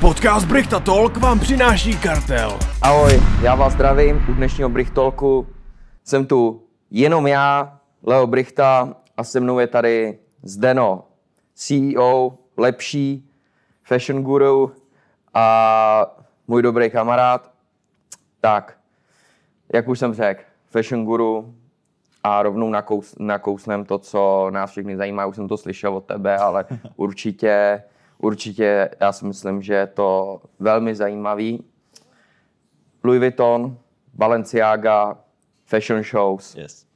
Podcast Brichta Talk vám přináší kartel. Ahoj, já vás zdravím u dnešního Brichtolku. Jsem tu jenom já, Leo Brichta a se mnou je tady Zdeno, CEO, lepší, fashion guru a můj dobrý kamarád. Tak, jak už jsem řekl, fashion guru a rovnou nakous, nakousnem to, co nás všechny zajímá. Už jsem to slyšel od tebe, ale určitě, určitě já si myslím, že je to velmi zajímavý. Louis Vuitton, Balenciaga, fashion shows. Yes.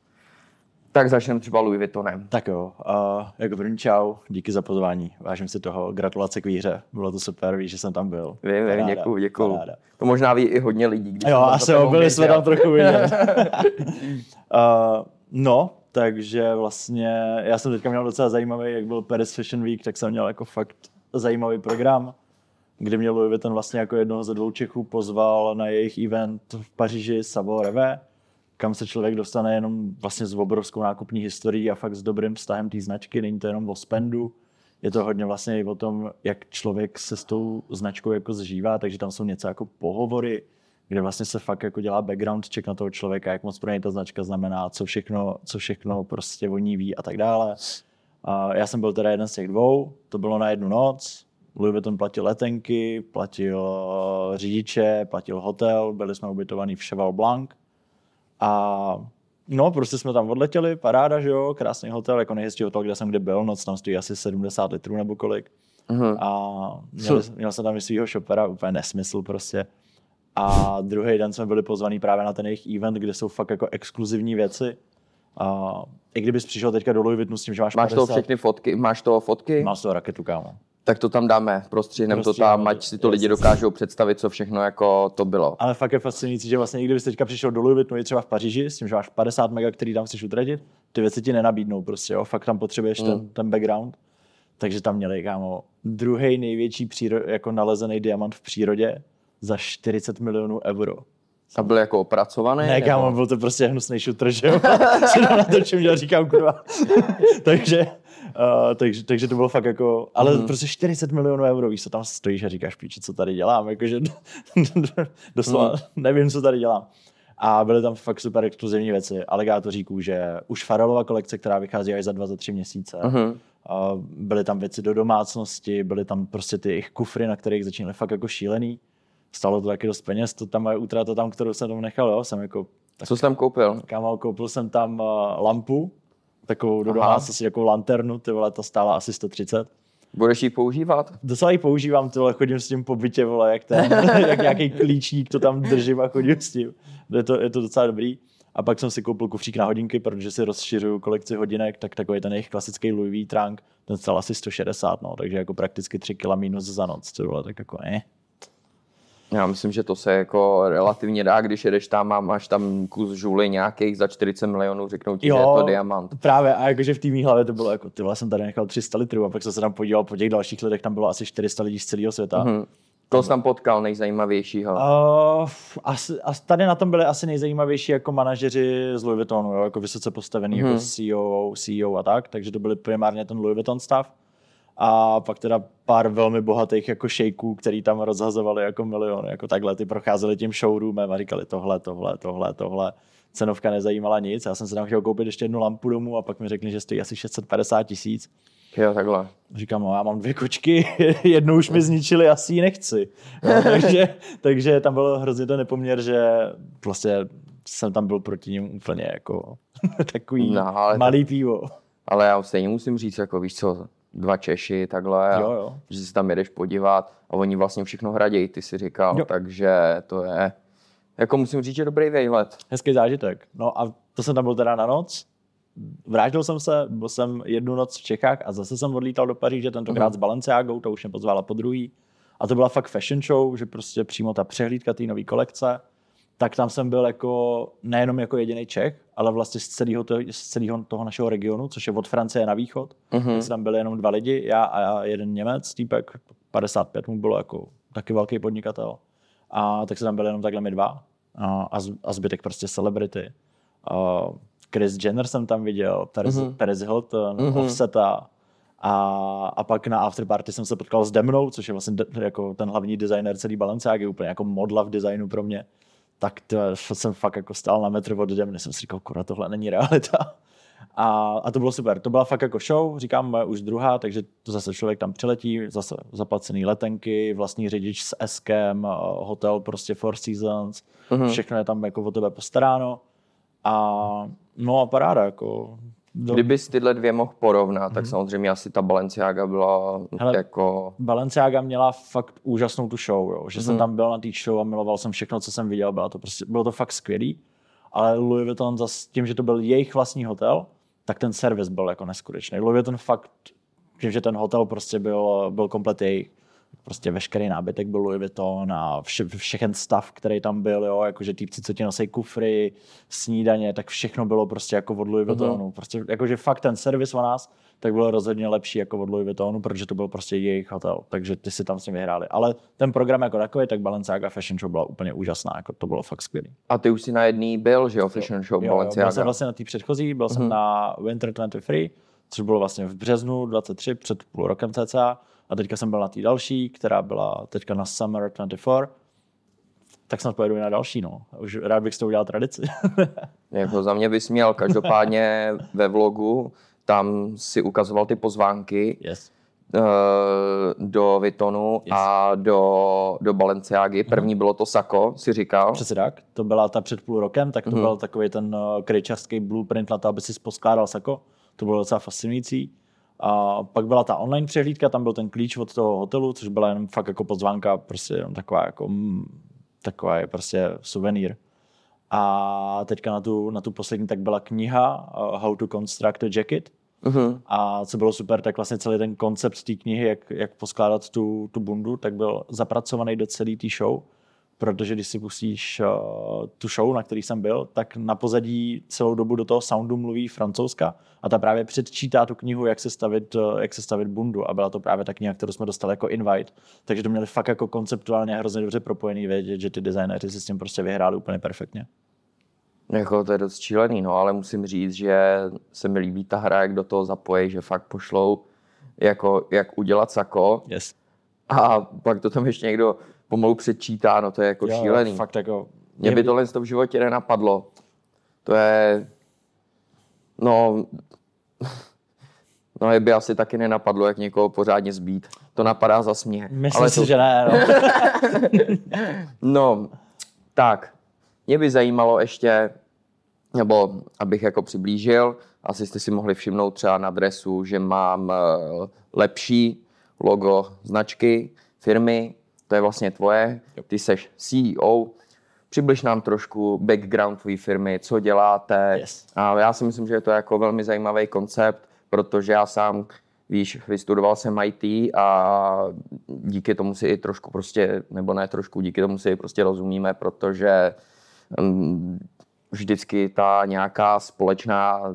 Tak začneme třeba Louis Vuittonem. Tak jo, uh, jako první čau, díky za pozvání, vážím si toho, gratulace k výhře, bylo to super, víš, že jsem tam byl. Vím, vím, děkuji. paráda. To možná ví i hodně lidí. Když Jo, asi byli jsme tam trochu vidět. uh, no, takže vlastně já jsem teďka měl docela zajímavý, jak byl Paris Fashion Week, tak jsem měl jako fakt zajímavý program, kdy mě Louis Vuitton vlastně jako jednoho ze dvou Čechů pozval na jejich event v Paříži Savo Revé, kam se člověk dostane jenom vlastně s obrovskou nákupní historií a fakt s dobrým vztahem té značky. Není to jenom o spendu, je to hodně vlastně i o tom, jak člověk se s tou značkou jako zžívá, takže tam jsou něco jako pohovory, kde vlastně se fakt jako dělá background check na toho člověka, jak moc pro něj ta značka znamená, co všechno, co všechno prostě o ní ví a tak dále. A já jsem byl teda jeden z těch dvou, to bylo na jednu noc, Louis Vuitton platil letenky, platil eh, řidiče, platil hotel, byli jsme ubytovaní v Cheval Blanc a no, prostě jsme tam odletěli, paráda, že jo, krásný hotel, jako nejhezčí hotel, kde jsem kde byl, noc tam stojí asi 70 litrů nebo kolik. Mhm. A měl, měl jsem tam i svého šopera, úplně nesmysl prostě. A druhý den jsme byli pozvaní právě na ten jejich event, kde jsou fakt jako exkluzivní věci. A i kdybys přišel teďka do Louis Vuittonu s tím, že máš Máš 50, všechny fotky? Máš toho fotky? Máš toho raketu, kámo. Tak to tam dáme, prostřihneme to tam, to, ať si to lidi dokážou představit, co všechno jako to bylo. Ale fakt je fascinující, že vlastně i kdybys teďka přišel do Louis Vuittonu, i třeba v Paříži, s tím, že máš 50 mega, který tam chceš utratit, ty věci ti nenabídnou prostě, jo, fakt tam potřebuješ Mm. ten, ten background. Takže tam měli, kámo, druhý největší příro, jako nalezený diamant v přírodě za 40 milionů euro. A byl jako opracovaný? Ne, nebo- kámo, byl to prostě hnusný šutr, že jo? Se tam natočím, já říkám, kurva. takže, uh, takže, takže, to bylo fakt jako, ale Mhm. mm. prostě 40 milionů euro, víš, co tam stojíš a říkáš, píči, co tady dělám, jakože doslova Mhm. nevím, co tady dělám. A byly tam fakt super exkluzivní věci. Alegátoříků, že už Farelova kolekce, která vychází až za dva, za tři měsíce. Mhm. A byly tam věci do domácnosti, byly tam prostě ty jejich kufry, na kterých začínaly fakt jako šílený. Stalo to taky dost peněz, to tam moje útrata tam, kterou jsem tam nechal, jo, jsem jako Co jsi tam koupil? Kámo, koupil jsem tam uh, lampu, takovou do domácnosti, jako lanternu, ty vole, ta stála asi 130. Budeš ji používat? Docela ji používám, ty vole, chodím s tím po bytě, vole, jak, ten, jak nějaký klíčník, to tam držím a chodím s tím. Je to, je to docela dobrý. A pak jsem si koupil kufřík na hodinky, protože si rozšiřuju kolekci hodinek, tak takový ten jejich klasický Louis Vuitton, ten stál asi 160, no, takže jako prakticky 3 kg minus za noc, ty vole, tak jako eh. Já myslím, že to se jako relativně dá, když jedeš tam a máš tam kus žuly nějakých za 40 milionů, řeknou ti, že je to diamant. Právě, a jakože v té mý hlavě to bylo jako, ty jsem tady nechal 300 litrů a pak jsem se tam podíval po těch dalších letech, tam bylo asi 400 lidí z celého světa. Hm. To jsi tam potkal nejzajímavějšího. Uh, asi, asi, tady na tom byli asi nejzajímavější jako manažeři z Louis Vuittonu, jo, jako vysoce postavený Mhm. jako CEO, CEO a tak, takže to byly primárně ten Louis Vuitton stav. A pak teda pár velmi bohatých jako šejků, který tam rozhazovali jako miliony, jako takhle, ty procházeli tím showroomem a říkali tohle, tohle, tohle, tohle. Cenovka nezajímala nic, já jsem se tam chtěl koupit ještě jednu lampu domů a pak mi řekli, že stojí asi 650 tisíc. Jo, takhle. Říkám, no já mám dvě kočky, jednu už mi zničili, asi ji nechci. Jo, takže, takže tam byl hrozně ten nepoměr, že vlastně jsem tam byl proti ním úplně jako takový No, no, ale malý pivo. Ale já stejně musím říct, jako víš co, dva Češi, takhle, a Jo, jo. že si tam jedeš podívat a oni vlastně všechno hradějí, ty si říkal, Jo. takže to je, jako musím říct, že dobrý výlet. Hezký zážitek. No a to jsem tam byl teda na noc. Vrátil jsem se, byl jsem jednu noc v Čechách a zase jsem odlítal do Paříže, tentokrát s Balenciagou, to už mě pozvala po druhý. A to byla fakt fashion show, že prostě přímo ta přehlídka té nové kolekce. Tak tam jsem byl jako nejenom jako jediný Čech, ale vlastně z celého, toho, z celého toho našeho regionu, což je od Francie na východ. Mhm. Mm-hmm. Tam byli jenom dva lidi, já a jeden Němec, týpek, 55 mu bylo jako taky velký podnikatel. A tak se tam byli jenom takhle my dva. A, a, zbytek prostě celebrity. A Chris Jenner jsem tam viděl, Perez, mm-hmm. Perez Hilton, mm-hmm. Offseta A, a pak na afterparty jsem se potkal s Demnou, což je vlastně de, jako ten hlavní designer celý Balenciagy, úplně jako modla v designu pro mě. Tak to, jsem fakt jako stál na metr od Demny, jsem si říkal, kurva, tohle není realita. A, a to bylo super. To byla fakt jako show, říkám, moje už druhá, takže to zase člověk tam přiletí, zase zaplacený letenky, vlastní řidič s Eskem, hotel prostě Four Seasons, mm-hmm. všechno je tam jako o tebe postaráno. A no a paráda, jako do... Kdybys tyhle dvě mohl porovnat, tak hmm. samozřejmě asi ta Balenciaga byla Hele, jako... Balenciaga měla fakt úžasnou tu show, jo. že hmm. jsem mhm. tam byl na té show a miloval jsem všechno, co jsem viděl, bylo to, prostě, bylo to fakt skvělý, ale Louis Vuitton zase tím, že to byl jejich vlastní hotel, tak ten servis byl jako neskutečný. Louis Vuitton fakt, tím, že ten hotel prostě byl, byl komplet jejich, prostě veškerý nábytek byl Louis Vuitton a vše, všechen stav, který tam byl, jo, jakože týpci, co ti nosí kufry, snídaně, tak všechno bylo prostě jako od Louis Vuittonu. Uh-huh. Prostě jakože fakt ten servis o nás, tak bylo rozhodně lepší jako od Louis Vuittonu, protože to byl prostě jejich hotel, takže ty si tam s ním vyhráli. Ale ten program jako takový, tak Balenciaga Fashion Show byla úplně úžasná, jako to bylo fakt skvělý. A ty už si na jedný byl, že jo, Fashion Show jo, Balenciaga? Jo, byl jsem vlastně na té předchozí, byl uh-huh. jsem mhm. na Winter 23, což bylo vlastně v březnu 23, před půl rokem cca a teďka jsem byl na té další, která byla teďka na Summer 24. Tak snad pojedu i na další, no. Už rád bych s to udělal tradici. jako za mě bys měl každopádně ve vlogu, tam si ukazoval ty pozvánky. Yes eh, do Vitonu yes. a do, do Balenciágy. Mhm. První mm-hmm. bylo to Sako, si říkal. Přesně tak. To byla ta před půl rokem, tak to mm-hmm. byl takový ten uh, krejčarský blueprint na to, aby si poskládal Sako. To bylo docela fascinující. A pak byla ta online přehlídka, tam byl ten klíč od toho hotelu, což byla jen fakt jako pozvánka, prostě jenom taková jako, mm, taková je prostě suvenýr. A teďka na tu, na tu poslední tak byla kniha uh, How to Construct a Jacket. Uh-huh. A co bylo super, tak vlastně celý ten koncept té knihy, jak, jak poskládat tu, tu bundu, tak byl zapracovaný do celé té show protože když si pustíš uh, tu show, na který jsem byl, tak na pozadí celou dobu do toho soundu mluví francouzska a ta právě předčítá tu knihu, jak se stavit, uh, jak se stavit bundu a byla to právě ta kniha, kterou jsme dostali jako invite, takže to měli fakt jako konceptuálně hrozně dobře propojený, vědět, že ty designéři si s tím prostě vyhráli úplně perfektně. Jako to je dost šílený, no, ale musím říct, že se mi líbí ta hra, jak do toho zapojí, že fakt pošlou jako, jak udělat sako. Yes. A pak to tam ještě někdo pomalu předčítá, no to je jako jo, šílený. Fakt jako... Mě by tohle v životě nenapadlo. To je... No... No je by asi taky nenapadlo, jak někoho pořádně zbít. To napadá za směch. Myslím Ale si, to... že ne, no. no, tak. Mě by zajímalo ještě, nebo abych jako přiblížil, asi jste si mohli všimnout třeba na dresu, že mám eh, lepší logo značky firmy, to je vlastně tvoje, ty seš CEO, přibliž nám trošku background tvojí firmy, co děláte. Yes. A já si myslím, že je to jako velmi zajímavý koncept, protože já sám, víš, vystudoval jsem IT a díky tomu si i trošku prostě, nebo ne trošku, díky tomu si prostě rozumíme, protože um, vždycky ta nějaká společná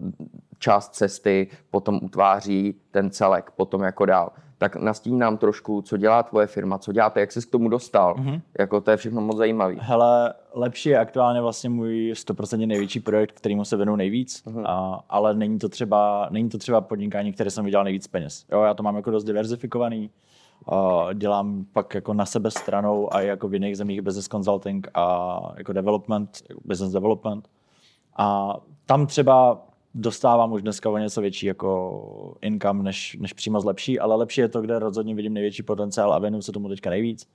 část cesty potom utváří ten celek, potom jako dál tak nastíň nám trošku, co dělá tvoje firma, co děláte, jak jsi k tomu dostal. Mm-hmm. Jako to je všechno moc zajímavé. Hele, lepší je aktuálně vlastně můj 100% největší projekt, kterýmu se věnu nejvíc, mm-hmm. a, ale není to, třeba, není to třeba podnikání, které jsem vydělal nejvíc peněz. Jo, já to mám jako dost diverzifikovaný, Uh, dělám pak jako na sebe stranou a jako v jiných zemích business consulting a jako development, business development. A tam třeba dostávám už dneska o něco větší jako income, než, než přímo zlepší, ale lepší je to, kde rozhodně vidím největší potenciál a věnuju se tomu teďka nejvíc.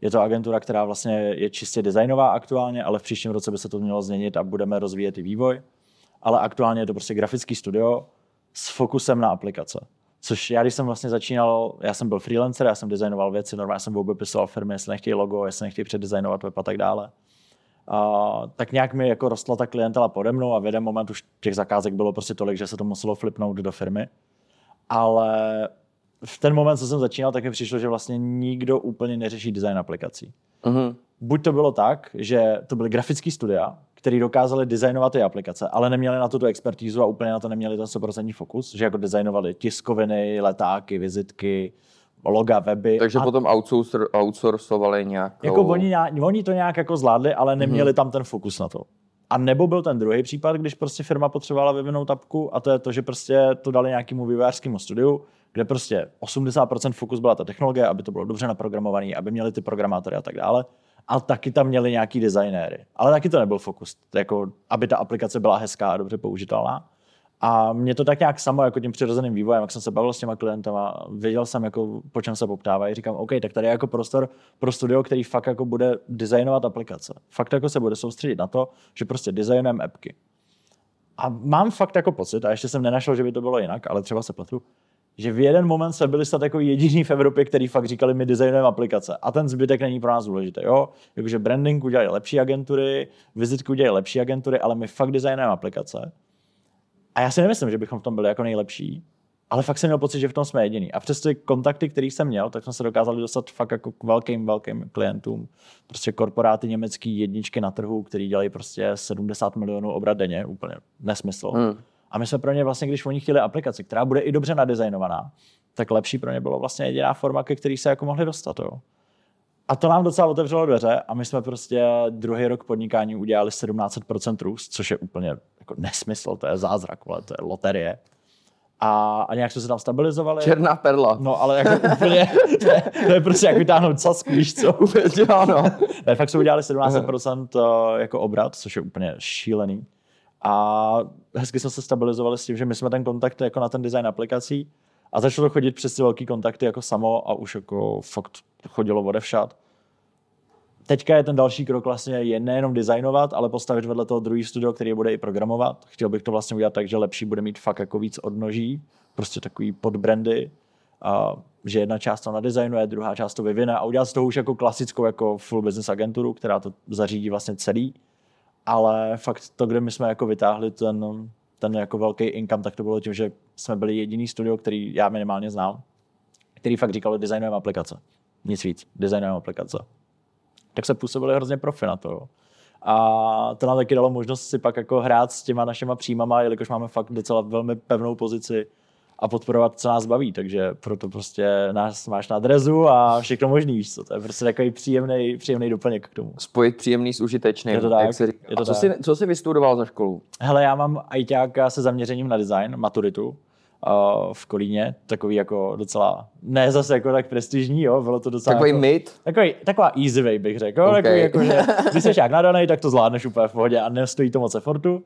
Je to agentura, která vlastně je čistě designová aktuálně, ale v příštím roce by se to mělo změnit a budeme rozvíjet i vývoj. Ale aktuálně je to prostě grafický studio s fokusem na aplikace. Což já, když jsem vlastně začínal, já jsem byl freelancer, já jsem designoval věci, normálně jsem popisoval firmy, jestli nechtějí logo, jestli nechtějí předdesignovat web a tak dále. Uh, tak nějak mi jako rostla ta klientela pode mnou a v jeden moment už těch zakázek bylo prostě tolik, že se to muselo flipnout do firmy. Ale v ten moment, co jsem začínal, tak mi přišlo, že vlastně nikdo úplně neřeší design aplikací. Uh-huh. Buď to bylo tak, že to byly grafické studia, který dokázali designovat ty aplikace, ale neměli na to tu expertízu a úplně na to neměli ten 100% fokus, že jako designovali tiskoviny, letáky, vizitky, loga, weby. Takže a... potom outsource, outsourcovali nějak. Jako oni, oni to nějak jako zvládli, ale neměli mm-hmm. tam ten fokus na to. A nebo byl ten druhý případ, když prostě firma potřebovala vyvinout apku a to je to, že prostě to dali nějakému vývojářskému studiu, kde prostě 80% fokus byla ta technologie, aby to bylo dobře naprogramované, aby měli ty programátory a tak dále. A taky tam měli nějaký designéry. Ale taky to nebyl fokus, jako, aby ta aplikace byla hezká a dobře použitelná. A mě to tak nějak samo, jako tím přirozeným vývojem, jak jsem se bavil s těma klientama, věděl jsem, jako, po čem se poptávají. Říkám, OK, tak tady je jako prostor pro studio, který fakt jako bude designovat aplikace. Fakt jako se bude soustředit na to, že prostě designujeme appky. A mám fakt jako pocit, a ještě jsem nenašel, že by to bylo jinak, ale třeba se pletu, že v jeden moment jsme byli snad jako jediný v Evropě, který fakt říkali, my designujeme aplikace. A ten zbytek není pro nás důležitý. Jo? Jakože branding udělají lepší agentury, vizitku udělají lepší agentury, ale my fakt designujeme aplikace. A já si nemyslím, že bychom v tom byli jako nejlepší, ale fakt jsem měl pocit, že v tom jsme jediný. A přes ty kontakty, které jsem měl, tak jsme se dokázali dostat fakt jako k velkým, velkým klientům. Prostě korporáty německý jedničky na trhu, který dělají prostě 70 milionů obrat denně, úplně nesmysl. Hmm. A my jsme pro ně vlastně, když oni chtěli aplikaci, která bude i dobře nadizajnovaná, tak lepší pro ně bylo vlastně jediná forma, ke který se jako mohli dostat. Jo. A to nám docela otevřelo dveře a my jsme prostě druhý rok podnikání udělali 17% růst, což je úplně jako nesmysl, to je zázrak, ale to je loterie. A, a nějak jsme se tam stabilizovali. Černá perla. No, ale jako úplně, to je, to je prostě jak vytáhnout casku, víš co? Úplně, ano. Ne, fakt jsme udělali 17% eh, jako obrat, což je úplně šílený. A hezky jsme se stabilizovali s tím, že my jsme ten kontakt jako na ten design aplikací a začalo to chodit přes ty velký kontakty jako samo a už jako fakt chodilo odevšad. Teďka je ten další krok vlastně je nejenom designovat, ale postavit vedle toho druhý studio, který bude i programovat. Chtěl bych to vlastně udělat tak, že lepší bude mít fakt jako víc odnoží, prostě takový podbrandy, a že jedna část to nadizajnuje, druhá část to vyvine a udělat z toho už jako klasickou jako full business agenturu, která to zařídí vlastně celý. Ale fakt to, kde my jsme jako vytáhli ten, ten jako velký income, tak to bylo tím, že jsme byli jediný studio, který já minimálně znám, který fakt říkal, designujeme aplikace. Nic víc, designujeme aplikace tak se působili hrozně profi na to. Jo. A to nám taky dalo možnost si pak jako hrát s těma našima příjmama, jelikož máme fakt docela velmi pevnou pozici a podporovat, co nás baví. Takže proto prostě nás máš na drezu a všechno možný, víš co. To je prostě takový příjemný, příjemný doplněk k tomu. Spojit příjemný s užitečným, Je to tak, jak se říká. je to A co, tak. jsi, co jsi vystudoval za školu? Hele, já mám ITáka se zaměřením na design, maturitu uh, v Kolíně, takový jako docela, ne zase jako tak prestižní, jo, bylo to docela Takový jako, mid? Takový, taková easy way bych řekl. Okay. Takový, jako, že, když jsi jak nadaný, tak to zvládneš úplně v pohodě a nestojí to moc effortu.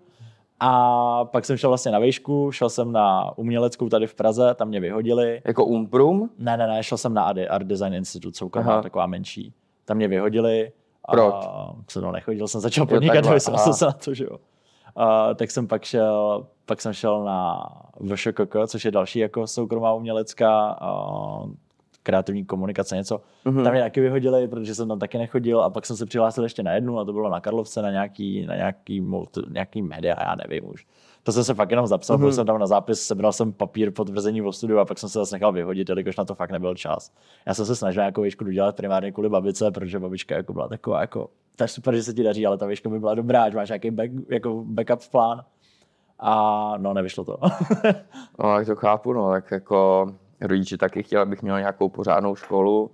A pak jsem šel vlastně na výšku, šel jsem na uměleckou tady v Praze, tam mě vyhodili. Jako umprum? Ne, ne, ne, šel jsem na Art Design Institute, soukromá, taková menší. Tam mě vyhodili. Proč? A, co no, nechodil jsem, začal podnikat, aha. jsem se na to, že jo. A, tak jsem pak šel, pak jsem šel na VŠKK, což je další jako soukromá umělecká a, kreativní komunikace, něco. Mhm. Mm-hmm. Tam mě taky vyhodili, protože jsem tam taky nechodil a pak jsem se přihlásil ještě na jednu a to bylo na Karlovce na nějaký, na nějaký, multi, nějaký média, já nevím už. To jsem se fakt jenom zapsal, mm-hmm. byl jsem tam na zápis, sebral jsem papír potvrzení o studiu a pak jsem se zase nechal vyhodit, jelikož na to fakt nebyl čas. Já jsem se snažil nějakou výšku dodělat primárně kvůli babice, protože babička jako byla taková jako, to je super, že se ti daří, ale ta výška by byla dobrá, že máš nějaký back, jako backup plán. A no, nevyšlo to. No, tak to chápu, no, tak jako rodiče taky chtěli, abych měl nějakou pořádnou školu,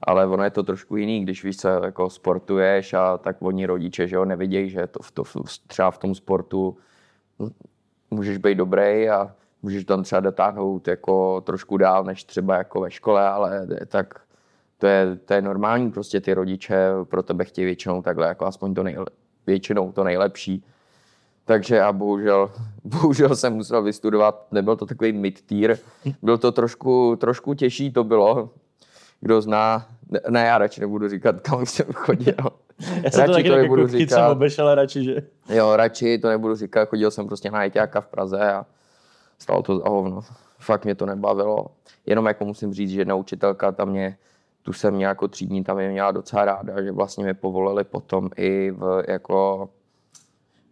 ale ono je to trošku jiný, když víš, co jako sportuješ a tak oni rodiče, že jo, nevidějí, že to, v to, třeba v tom sportu můžeš být dobrý a můžeš tam třeba dotáhnout jako trošku dál, než třeba jako ve škole, ale tak to je, to je normální, prostě ty rodiče pro tebe chtějí většinou takhle, jako aspoň to nejle, většinou to nejlepší. Takže já bohužel, bohužel jsem musel vystudovat, nebyl to takový mid-tier, byl to trošku, trošku těžší to bylo. Kdo zná, ne, ne já radši nebudu říkat, kam jsem chodil. Já jsem to taky tak jako chytře obešel radši, že? Jo, radši to nebudu říkat, chodil jsem prostě na ITáka v Praze a stalo to za hovno. Fakt mě to nebavilo. Jenom jako musím říct, že jedna učitelka tam mě, tu jsem měl jako třídní, tam mě měla docela ráda, že vlastně mě povolili potom i v jako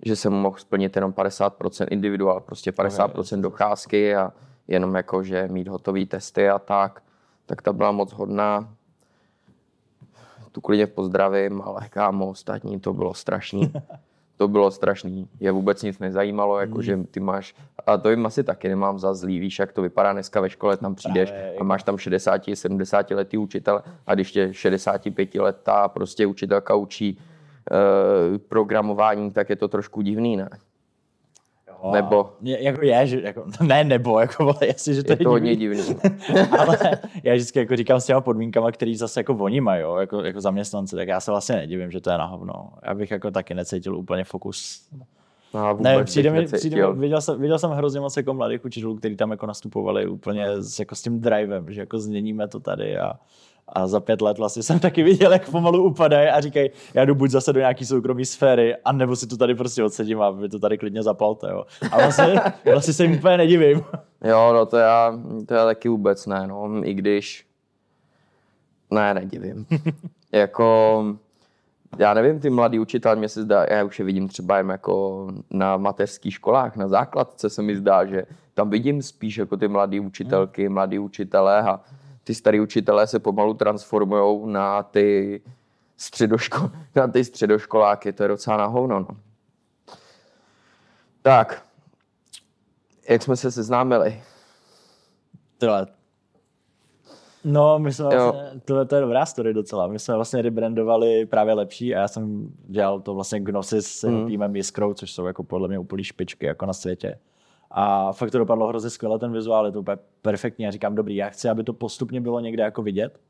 že jsem mohl splnit jenom 50% individuál, prostě 50% docházky a jenom jako, že mít hotové testy a tak, tak ta byla moc hodná. Tu klidně pozdravím, ale kámo, ostatní to bylo strašný. To bylo strašný. Je vůbec nic nezajímalo, jako že ty máš, a to jim asi taky nemám za zlý, víš, jak to vypadá dneska ve škole, tam přijdeš a máš tam 60, 70 letý učitel a když tě 65 letá prostě učitelka učí programování, tak je to trošku divný, ne? Jo, Nebo Je, jako je, že jako, ne nebo, jako vole, jasně, že to je je, to hodně divný. divný. ale já vždycky jako říkám s těma podmínkama, který zase jako oni mají, jo, jako, jako zaměstnanci, tak já se vlastně nedivím, že to je na hovno. Já bych jako taky necítil úplně fokus. No, Ne, přijde mi, přijde mi, viděl, jsem, viděl jsem hrozně moc jako mladých učitelů, kteří tam jako nastupovali úplně s, jako s tím drivem, že jako změníme to tady a, a za pět let vlastně jsem taky viděl, jak pomalu upadají a říkají, já jdu buď zase do nějaký soukromé sféry, anebo si to tady prostě odsedím a vy to tady klidně zapalte, jo. A vlastně, vlastně se jim úplně nedivím. Jo, no to já, to já taky vůbec ne, no, i když, ne, nedivím. jako, já nevím, ty mladý učitel, mě se zdá, já už je vidím třeba jen jako na mateřských školách, na základce se mi zdá, že tam vidím spíš jako ty mladý učitelky, mladý učitelé a ty starý učitelé se pomalu transformují na ty středoško, na ty středoškoláky, to je docela na hovno, no. Tak, jak jsme se seznámili? Tyhle. No, my jsme Jo. vlastně, to, to je dobrá story docela. My jsme vlastně rebrandovali právě lepší a já jsem dělal to vlastně Gnosis s mm. týmem Jiskrou, což jsou jako podle mě úplný špičky jako na světě. A fakt to dopadlo hrozně skvěle, ten vizuál je to úplně perfektní. Já říkám, dobrý, já chci, aby to postupně bylo někde jako vidět.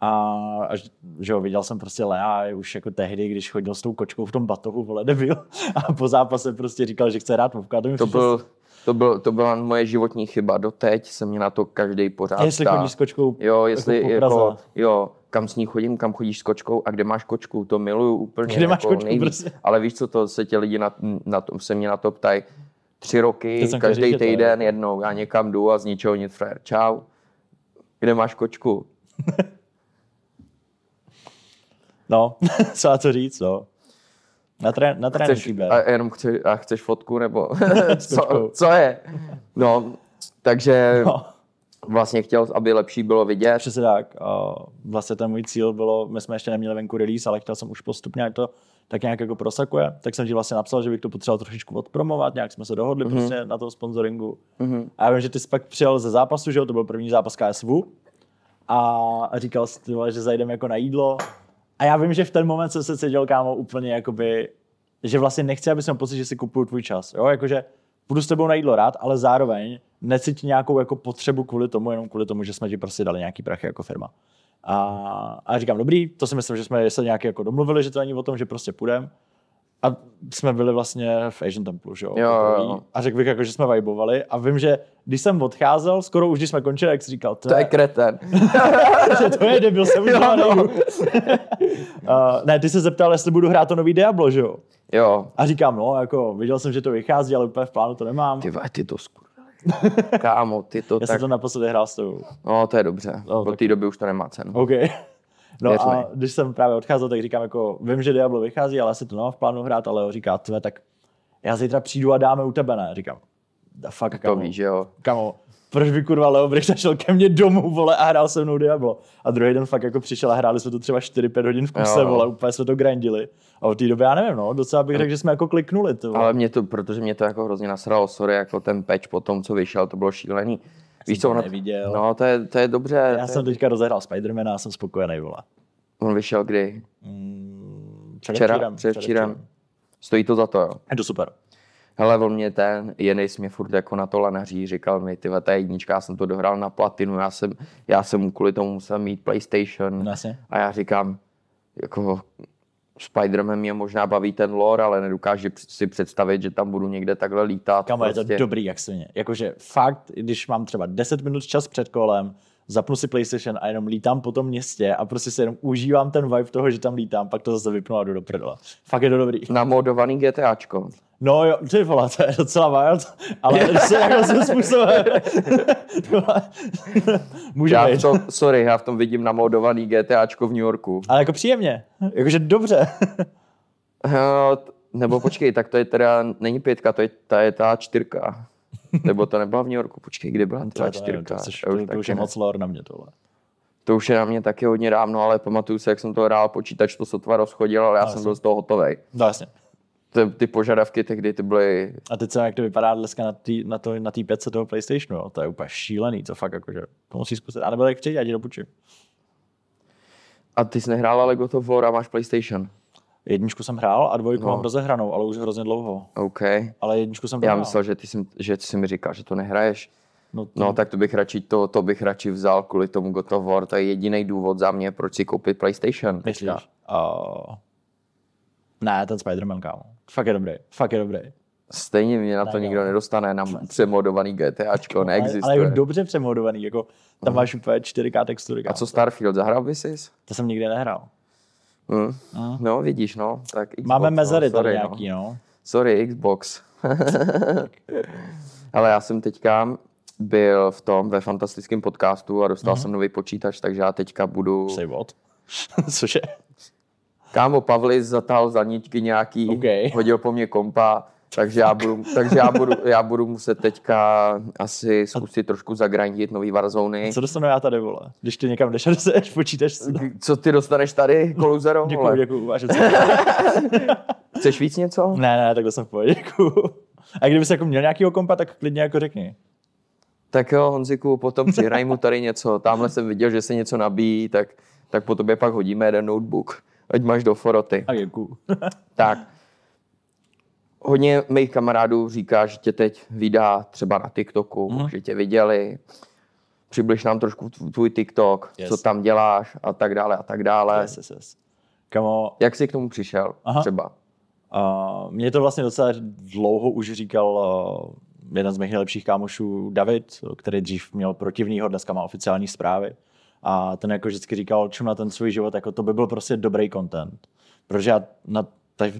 A až, že jo, viděl jsem prostě Lea už jako tehdy, když chodil s tou kočkou v tom batohu, vole, debil. A po zápase prostě říkal, že chce hrát Vovka. To, To, byl, to, byl, to byla moje životní chyba. Doteď se mě na to každý pořád Jestli chodíš s kočkou Jo, jestli jako jako, jo, kam s ní chodím, kam chodíš s kočkou a kde máš kočku, to miluju úplně. Kde máš jako kočku, nejvíc. prostě? Ale víš co, to se tě lidi na, na to, se mě na to ptají tři roky, každý to je- týden jednou, já někam jdu a z ničeho nic frajer. Čau. Kde máš kočku? No, co já to říct, no. Na, tré, na tréninku Chceš, a jenom chci, a chceš fotku, nebo co, co je? No, takže No, vlastně chtěl, aby lepší bylo vidět. přesně tak. Vlastně ten můj cíl bylo, my jsme ještě neměli venku release, ale chtěl jsem už postupně, ať to tak nějak jako prosakuje. Tak jsem ti vlastně napsal, že bych to potřeboval trošičku odpromovat, nějak jsme se dohodli mm-hmm. prostě na tom sponsoringu. Mhm. A já vím, že ty jsi pak přijel ze zápasu, že jo, to byl první zápas KSV. A říkal jsi, že zajdeme jako na jídlo. A já vím, že v ten moment jsem se cítil, kámo, úplně jakoby, že vlastně nechci, aby jsem pocit, že si kupuju tvůj čas. Jo, jakože budu s tebou na jídlo rád, ale zároveň necítím nějakou jako potřebu kvůli tomu, jenom kvůli tomu, že jsme ti prostě dali nějaký prachy jako firma. A, a říkám, dobrý, to si myslím, že jsme se nějak jako domluvili, že to není o tom, že prostě půjdeme. A jsme byli vlastně v Asian Temple, že jo? Jo, jo. A řekl bych, jako, že jsme vibovali. A vím, že když jsem odcházel, skoro už když jsme končili, jak jsi říkal, To je kreten. že to je debil, jsem už Jo, no. uh, ne, ty se zeptal, jestli budu hrát to nový Diablo, že jo? Jo. A říkám, no, jako viděl jsem, že to vychází, ale úplně v plánu to nemám. Ty ty to skurvili. Kámo, ty to Já tak... jsem to naposledy hrál s tebou. No, to je dobře. No, Od tak- té doby už to nemá cenu. OK. No Věř a mi. když jsem právě odcházel, tak říkám jako, vím, že Diablo vychází, ale asi to nemám v plánu hrát, ale říká, tve, tak já zítra přijdu a dáme u tebe, ne? Říkám, da fuck, To kamo, víš, že jo. kamo, proč by kurva Leo Bricht šel ke mně domů, vole, a hrál se mnou Diablo. A druhý den fakt jako přišel a hráli jsme to třeba 4-5 hodin v kuse, Jo, vole, úplně jsme to grindili. A od té doby já nevím, no, docela bych řekl, že jsme jako kliknuli, vole. Ale mě to, protože mě to jako hrozně nasralo, sorry, jako ten patch po tom, co vyšel, to bylo šílený. Víš to co, ono, neviděl. no to je, to je dobře. já to je, jsem teďka rozehrál Spidermana a jsem spokojený, vole. On vyšel kdy? Mm, Včera? předevčírem, Předevčírem. Stojí to za to, jo. Je to super. Hele, on mě ten, Jenis mě furt jako na to lanaří, říkal mi, ty ta jednička, já jsem to dohrál na platinu, já jsem, já jsem kvůli tomu musel mít PlayStation. No. A já říkám, jako Spider-Man mě možná baví ten lore, ale nedokážu si představit, že tam budu někde takhle lítat. Kamo, je to prostě. dobrý, jak svině. Jakože fakt, když mám třeba 10 minut čas před kolem, zapnu si PlayStation a jenom lítám po tom městě a prostě si jenom užívám ten vibe toho, že tam lítám, pak to zase vypnu a jdu do prdela. Fakt je to dobrý. Namodovaný GTAčko. No jo, ty vole, to je docela wild, ale se jako svým způsobem. Může Já v tom, sorry, já v tom vidím namodovaný GTAčko v New Yorku. Ale jako příjemně. Jakože dobře. T- Nebo počkej, tak to je teda, není pětka, to je, ta je ta čtyřka. Nebo to nebyla v New Yorku, počkej, kdy byla To, ta to, čtyřka? to, to, to už je moc lore na mě tohle. To už je na mě taky hodně dávno, ale pamatuju se, jak jsem to hrál, počítač to sotva rozchodil, ale já jsem byl z toho hotový. No jasně. Ty, ty požadavky tehdy ty byly, A teď jsem, jak to vypadá dneska na té na to, na tý toho PlayStationu, jo. to je úplně šílený, to fakt jakože, to musí zkusit. A nebo jak přijde, já ti dopučím. a ty jsi nehrála Lego of War a máš PlayStation. Jedničku jsem hrál a dvojku No. mám rozehranou, ale už hrozně dlouho. OK. Ale jedničku jsem Já dohrál. myslel, že ty, jsi, že ty jsi mi říkal, že to nehraješ. No, to, No, tak to bych radši, to, to bych radši vzal kvůli tomu God of War. To je jediný důvod za mě, proč si koupit PlayStation. Myslíš? teďka. Uh, ne, ten Spider-Man, kámo. Fakt je dobrý, fakt je dobrý. Stejně mě na to Ne, nikdo jo. nedostane, na přemodovaný GTAčko, Ale, ale neexistuje. je dobře přemodovaný, jako tam máš úplně 4K textury. A co Starfield, zahrál bys jsi? To jsem nikdy nehrál. Hm. No, vidíš, no. Tak Xbox, Máme mezery no, tady sorry, nějaký, No. no. Sorry, Xbox. Ale já jsem teďka byl v tom, ve fantastickém podcastu a dostal jsem nový počítač, takže já teďka budu... Say what? Cože? Kámo Pavlis zatal za nějaký, OK. hodil po mně kompa, takže já budu, takže já budu, já budu muset teďka asi zkusit trošku zagrindit nový Warzony. Co dostanu já tady, vole? Když ty někam jdeš a dostaneš počítač. Co ty dostaneš tady, Koluzero? Děkuju, děkuju. Vážně. Chceš víc něco? ne, ne, takhle jsem v pohodě, děkuju. A kdybys jako měl nějakýho kompa, tak klidně jako řekni. Tak jo, Honziku, potom přihraj mu tady něco. Tamhle jsem viděl, že se něco nabíjí, tak, tak po tobě pak hodíme jeden notebook. Ať máš do foroty. A děkuju. Tak. Hodně mých kamarádů říká, že tě teď vydá třeba na TikToku, Mhm. že tě viděli. Přibliž nám trošku tv- tvůj TikTok, Yes. co tam děláš a tak dále a tak dále. Yes, yes, yes. Kamo, Jak jsi k tomu přišel Aha. třeba? Uh, mě to vlastně docela dlouho už říkal uh, jeden z mých nejlepších kámošů, David, který dřív měl protivnýho, dneska má oficiální zprávy. A ten jako vždycky říkal, čum na ten svůj život, jako to by byl prostě dobrý content. Protože já na,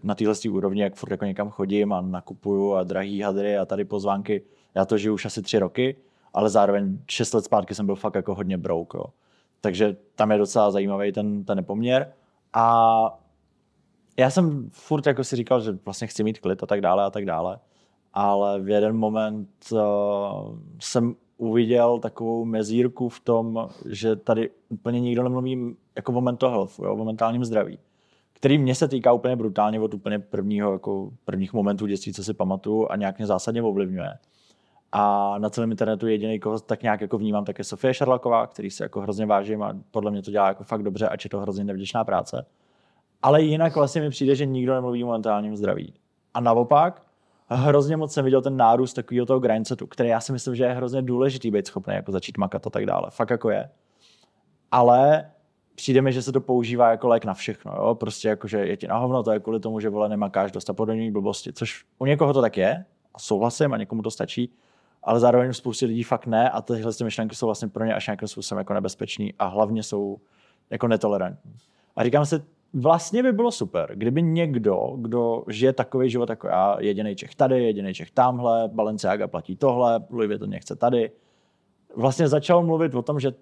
na téhle úrovni, jak furt jako někam chodím a nakupuju a drahý hadry a tady pozvánky, já to žiju už asi tři roky, ale zároveň šest let zpátky jsem byl fakt jako hodně broke. Jo. Takže tam je docela zajímavý ten, ten nepoměr. A já jsem furt jako si říkal, že vlastně chci mít klid a tak dále a tak dále, ale v jeden moment uh, jsem uviděl takovou mezírku v tom, že tady úplně nikdo nemluví jako o mental health, jo, o mentálním zdraví, který mě se týká úplně brutálně od úplně prvního, jako prvních momentů dětství, co si pamatuju a nějak mě zásadně ovlivňuje. A na celém internetu jediný, koho tak nějak jako vnímám, tak je Sofie Šarlaková, který si jako hrozně vážím a podle mě to dělá jako fakt dobře, ač je to hrozně nevděčná práce. Ale jinak vlastně mi přijde, že nikdo nemluví o mentálním zdraví. A naopak, hrozně moc jsem viděl ten nárůst takového toho grindsetu, který já si myslím, že je hrozně důležitý být schopný jako začít makat a tak dále. Fakt jako je. Ale přijde mi, že se to používá jako lék na všechno. Jo? Prostě jako, že je ti na hovno, to je kvůli tomu, že vole nemakáš dost a podobné blbosti. Což u někoho to tak je, a souhlasím a někomu to stačí, ale zároveň u spousty lidí fakt ne a tyhle ty myšlenky jsou vlastně pro ně až nějakým způsobem jako nebezpečný a hlavně jsou jako netolerantní. A říkám si, vlastně by bylo super, kdyby někdo, kdo žije takový život jako já, jediný Čech tady, jediný Čech tamhle, Balenciaga platí tohle, Louis Vuitton nechce tady, vlastně začal mluvit o tom, že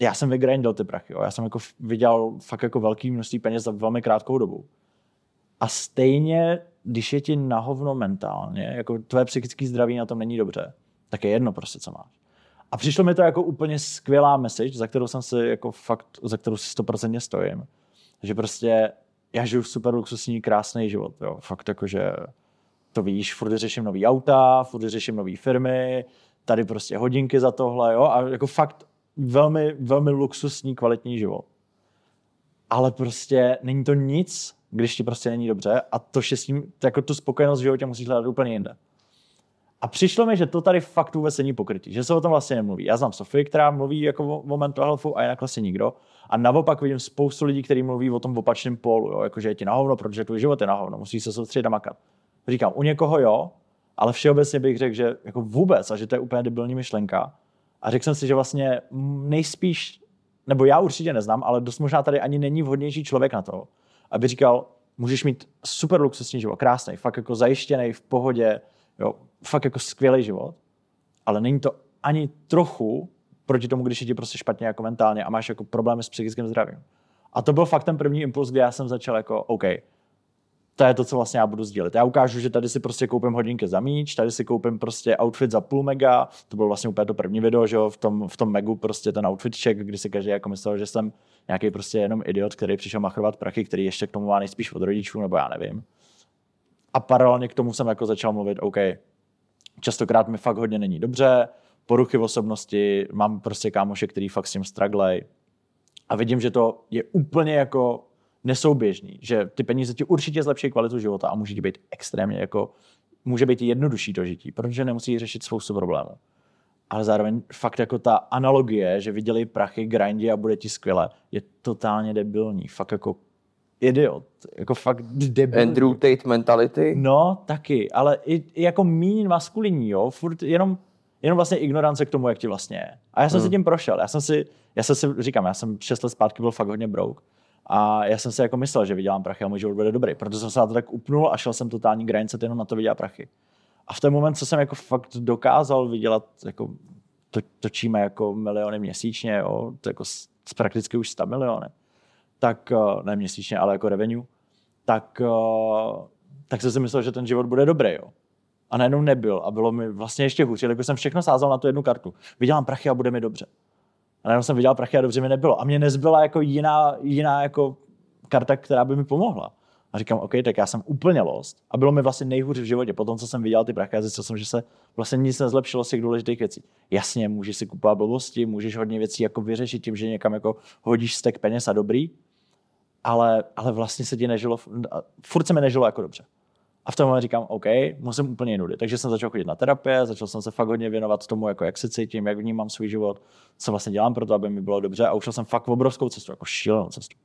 já jsem vygrindil ty prachy, jo. já jsem jako viděl fakt jako velký množství peněz za velmi krátkou dobu. A stejně, když je ti na hovno mentálně, jako tvoje psychické zdraví na tom není dobře, tak je jedno prostě, co máš. A přišlo mi to jako úplně skvělá message, za kterou jsem si jako fakt, za kterou si stoprocentně stojím. Že prostě já žiju super luxusní, krásný život. Jo. Fakt jako, že to víš, furt řeším nový auta, furt řeším nové firmy, tady prostě hodinky za tohle, jo, a jako fakt velmi, velmi luxusní, kvalitní život. Ale prostě není to nic, když ti prostě není dobře a to štěstí, jako tu spokojenost v životě musíš hledat úplně jinde. A přišlo mi, že to tady fakt vůbec není pokrytí, že se o tom vlastně nemluví. Já znám Sofii, která mluví jako o, mental healthu a jinak vlastně nikdo. A naopak vidím spoustu lidí, kteří mluví o tom opačném pólu, jo? jako že je ti na hovno, protože tvůj život je na hovno, musíš se soustředit a makat. Říkám, u někoho jo, ale všeobecně bych řekl, že jako vůbec a že to je úplně debilní myšlenka. A řekl jsem si, že vlastně nejspíš, nebo já určitě neznám, ale dost možná tady ani není vhodnější člověk na to, aby říkal, můžeš mít super luxusní život, krásný, fakt jako zajištěný, v pohodě, jo, fakt jako skvělý život, ale není to ani trochu proti tomu, když je ti prostě špatně jako mentálně a máš jako problémy s psychickým zdravím. A to byl fakt ten první impuls, kdy já jsem začal jako, OK, to je to, co vlastně já budu sdílet. Já ukážu, že tady si prostě koupím hodinky za míč, tady si koupím prostě outfit za půl mega, to bylo vlastně úplně to první video, že jo, v tom, v tom megu prostě ten outfit check, kdy si každý jako myslel, že jsem nějaký prostě jenom idiot, který přišel machrovat prachy, který ještě k tomu má nejspíš od rodičů, nebo já nevím. A paralelně k tomu jsem jako začal mluvit, OK, častokrát mi fakt hodně není dobře, poruchy v osobnosti, mám prostě kámoše, který fakt s tím strugglej. A vidím, že to je úplně jako nesouběžný, že ty peníze ti určitě zlepší kvalitu života a může ti být extrémně jako, může být jednodušší to žití, protože nemusí řešit spoustu problémů. Ale zároveň fakt jako ta analogie, že viděli prachy, grindy a bude ti skvěle, je totálně debilní. Fakt jako idiot. Jako fakt debilní. Andrew Tate mentality? No, taky, ale i, i jako mín maskulinní, jo, furt jenom, jenom vlastně ignorance k tomu, jak ti vlastně je. A já jsem hmm. si tím prošel, já jsem si, já jsem si, říkám, já jsem 6 let zpátky byl fakt hodně broke. A já jsem si jako myslel, že vydělám prachy a můj život bude dobrý, protože jsem se na to tak upnul a šel jsem totální grind jenom na to vydělat prachy. A v ten moment, co jsem jako fakt dokázal vydělat, jako to, točíme jako miliony měsíčně, jo, to jako s, prakticky už 100 miliony, tak, eh, ne měsíčně, ale jako revenue, tak, eh, tak jsem si myslel, že ten život bude dobrý, jo. A najednou nebyl a bylo mi vlastně ještě hůř, jelikož jsem všechno sázal na tu jednu kartu. Vydělám prachy a bude mi dobře. A najednou jsem vydělal prachy a dobře mi nebylo. A mě nezbyla jako jiná, jiná jako karta, která by mi pomohla. A říkám, OK, tak já jsem úplně lost. A bylo mi vlastně nejhůř v životě. Potom, co jsem viděl ty prachy, zjistil jsem, že se vlastně nic nezlepšilo z těch důležitých věcí. Jasně, můžeš si kupovat blbosti, můžeš hodně věcí jako vyřešit tím, že někam jako hodíš stek peněz a dobrý, ale, ale vlastně se ti nežilo, furt se mi nežilo jako dobře. A v tom moment říkám, OK, musím úplně nudy. Takže jsem začal chodit na terapie, začal jsem se fakt hodně věnovat tomu, jako jak se cítím, jak vnímám svůj život, co vlastně dělám pro to, aby mi bylo dobře. A ušel jsem fakt v obrovskou cestu, jako šílenou cestu.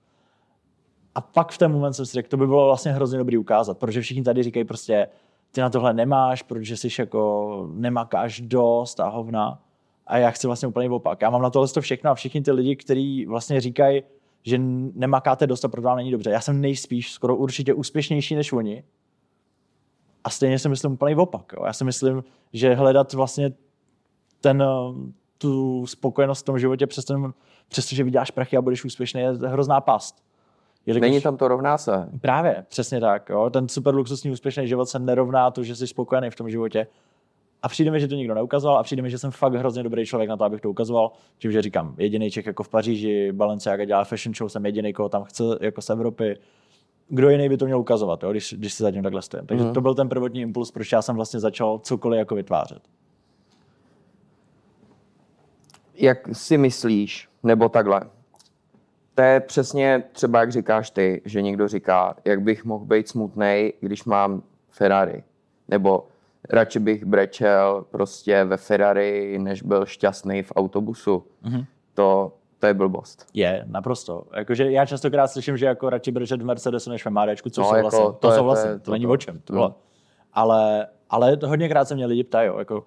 A pak v ten moment jsem si řekl, to by bylo vlastně hrozně dobrý ukázat, protože všichni tady říkají prostě, ty na tohle nemáš, protože jsi jako nemakáš dost a hovna. A já chci vlastně úplně opak. Já mám na tohle to všechno a všichni ty lidi, kteří vlastně říkají, že nemakáte dost a proto vám není dobře. Já jsem nejspíš skoro určitě úspěšnější než oni. A stejně si myslím úplně opak. Jo. Já si myslím, že hledat vlastně ten, tu spokojenost v tom životě, přestože vyděláš prachy a budeš úspěšný, je hrozná past. Jelikož... Není tam to rovná se. Právě, přesně tak. Jo. Ten super luxusní úspěšný život se nerovná to, že jsi spokojený v tom životě. A přijde mi, že to nikdo neukazoval a přijde mi, že jsem fakt hrozně dobrý člověk na to, abych to ukazoval. Tím, že říkám, jediný Čech jako v Paříži, Balenciaga dělá fashion show, jsem jediný, koho tam chce jako z Evropy. Kdo jiný by to měl ukazovat, jo, když, když si zatím takhle stojím. Takže mm. to byl ten prvotní impuls, proč já jsem vlastně začal cokoliv jako vytvářet. Jak si myslíš, nebo takhle, to je přesně třeba, jak říkáš ty, že někdo říká, jak bych mohl být smutný, když mám Ferrari. Nebo radši bych brečel prostě ve Ferrari, než byl šťastný v autobusu. Mm-hmm. To, to je blbost. Je, naprosto. Jakože já častokrát slyším, že jako radši brečet v Mercedesu než v MÁDčku, což no, souhlasím. Jako, to, to souhlasím, to, je, to, to, není to, o čem. To, no. Ale, ale hodněkrát se mě lidi ptají, jako,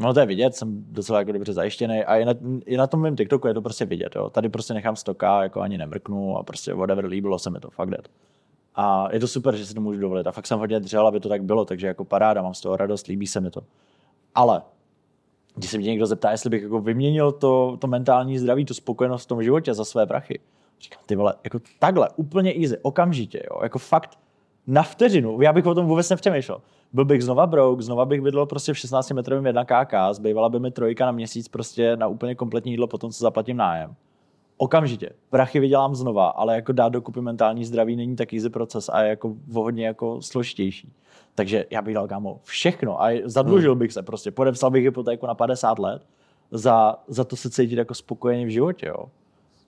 No to je vidět, jsem docela jako dobře zajištěný a i na, i na tom mém TikToku je to prostě vidět. Jo. Tady prostě nechám stoka, jako ani nemrknu a prostě whatever, líbilo se mi to, fakt dead. A je to super, že si to můžu dovolit. A fakt jsem hodně dřel, aby to tak bylo, takže jako paráda, mám z toho radost, líbí se mi to. Ale když se mě někdo zeptá, jestli bych jako vyměnil to, to mentální zdraví, tu spokojenost v tom životě za své prachy, říkám, ty vole, jako takhle, úplně easy, okamžitě, jo, jako fakt na vteřinu, já bych o tom vůbec nepřemýšlel. Byl bych znova brouk, znova bych bydlel prostě v 16 metrovém 1 KK, zbývala by mi trojka na měsíc prostě na úplně kompletní jídlo, potom co zaplatím nájem. Okamžitě. Prachy vydělám znova, ale jako dát dokupy mentální zdraví není tak easy proces a je jako hodně jako složitější. Takže já bych dal kámo všechno a zadlužil hmm. bych se prostě, podepsal bych hypotéku na 50 let za, za to se cítit jako spokojeně v životě, jo.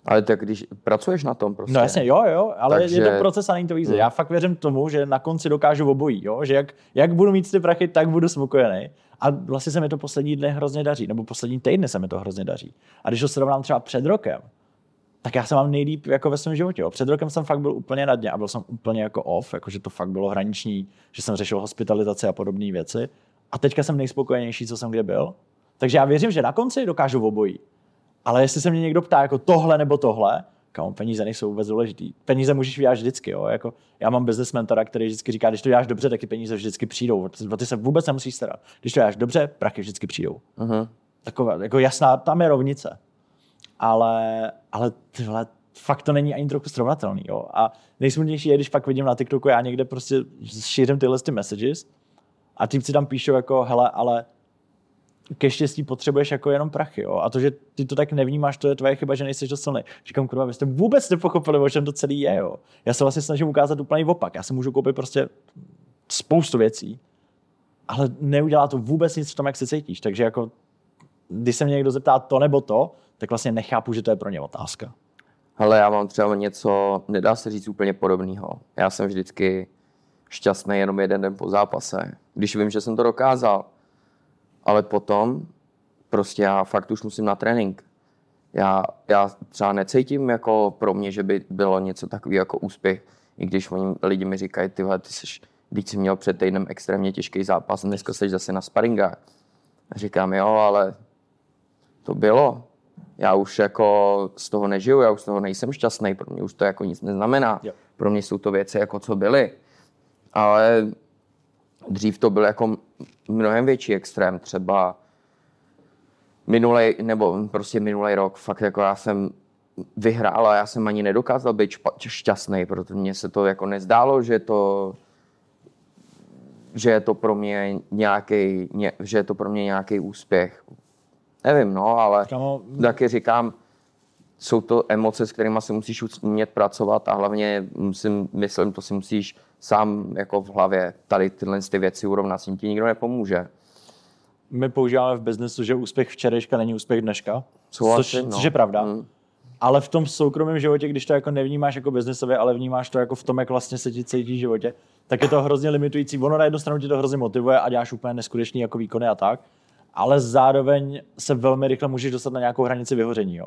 Ale tak když pracuješ na tom prostě. No jasně, jo, jo, ale Takže... je to proces a není to easy. Hmm. Já fakt věřím tomu, že na konci dokážu obojí, jo, že jak, jak budu mít ty prachy, tak budu spokojený. A vlastně se mi to poslední dny hrozně daří, nebo poslední týdny se mi to hrozně daří. A když to srovnám třeba před rokem, tak já se mám nejlíp jako ve svém životě. Jo. Před rokem jsem fakt byl úplně na dně a byl jsem úplně jako off, jakože to fakt bylo hraniční, že jsem řešil hospitalizaci a podobné věci. A teďka jsem nejspokojenější, co jsem kde byl. Takže já věřím, že na konci dokážu obojí. Ale jestli se mě někdo ptá jako tohle nebo tohle, kam peníze nejsou vůbec důležitý. Peníze můžeš vydělat vždycky. Jo? Jako, já mám business mentora, který vždycky říká, když to děláš dobře, tak ty peníze vždycky přijdou. Ty se vůbec nemusíš starat. Když to děláš dobře, prachy vždycky přijdou. Uh-huh. Taková jako jasná, tam je rovnice. Ale, ale tyhle, fakt to není ani trochu srovnatelný. Jo? A nejsmutnější je, když pak vidím na TikToku, já někde prostě šířím tyhle ty messages a týpci tam píšou jako, hele, ale ke štěstí potřebuješ jako jenom prachy. Jo? A to, že ty to tak nevnímáš, to je tvoje chyba, že nejsi dost silný. Říkám, kurva, vy jste vůbec nepochopili, o čem to celý je. Jo? Já se vlastně snažím ukázat úplně opak. Já si můžu koupit prostě spoustu věcí, ale neudělá to vůbec nic v tom, jak se cítíš. Takže jako, když se mě někdo zeptá to nebo to, tak vlastně nechápu, že to je pro ně otázka. Hele, já mám třeba něco, nedá se říct úplně podobného. Já jsem vždycky šťastný jenom jeden den po zápase, když vím, že jsem to dokázal. Ale potom prostě já fakt už musím na trénink. Já, já třeba necítím jako pro mě, že by bylo něco takového jako úspěch, i když oni, lidi mi říkají, ty ty jsi, když jsi měl před týdnem extrémně těžký zápas, dneska jsi zase na sparingách. Říkám, jo, ale to bylo. Já už jako z toho nežiju, já už z toho nejsem šťastný, pro mě už to jako nic neznamená. Jo. Pro mě jsou to věci jako co byly. Ale dřív to byl jako mnohem větší extrém, třeba minulej, nebo prostě minulý rok, fakt jako já jsem vyhrál a já jsem ani nedokázal být šťastný, protože mně se to jako nezdálo, že to že je to pro mě nějaký, že je to pro mě nějaký úspěch. Nevím, no, ale Kamo... taky říkám, jsou to emoce, s kterými si musíš umět pracovat a hlavně musím, myslím, to si musíš sám jako v hlavě tady tyhle ty věci urovnat, s tím ti nikdo nepomůže. My používáme v biznesu, že úspěch včerejška není úspěch dneška, Souhlasím, což, no. což je pravda. Mm. Ale v tom soukromém životě, když to jako nevnímáš jako biznesově, ale vnímáš to jako v tom, jak vlastně se ti cítí v životě, tak je to hrozně limitující. Ono na jednu stranu tě to hrozně motivuje a děláš úplně neskutečný jako výkony a tak, ale zároveň se velmi rychle můžeš dostat na nějakou hranici vyhoření. Jo?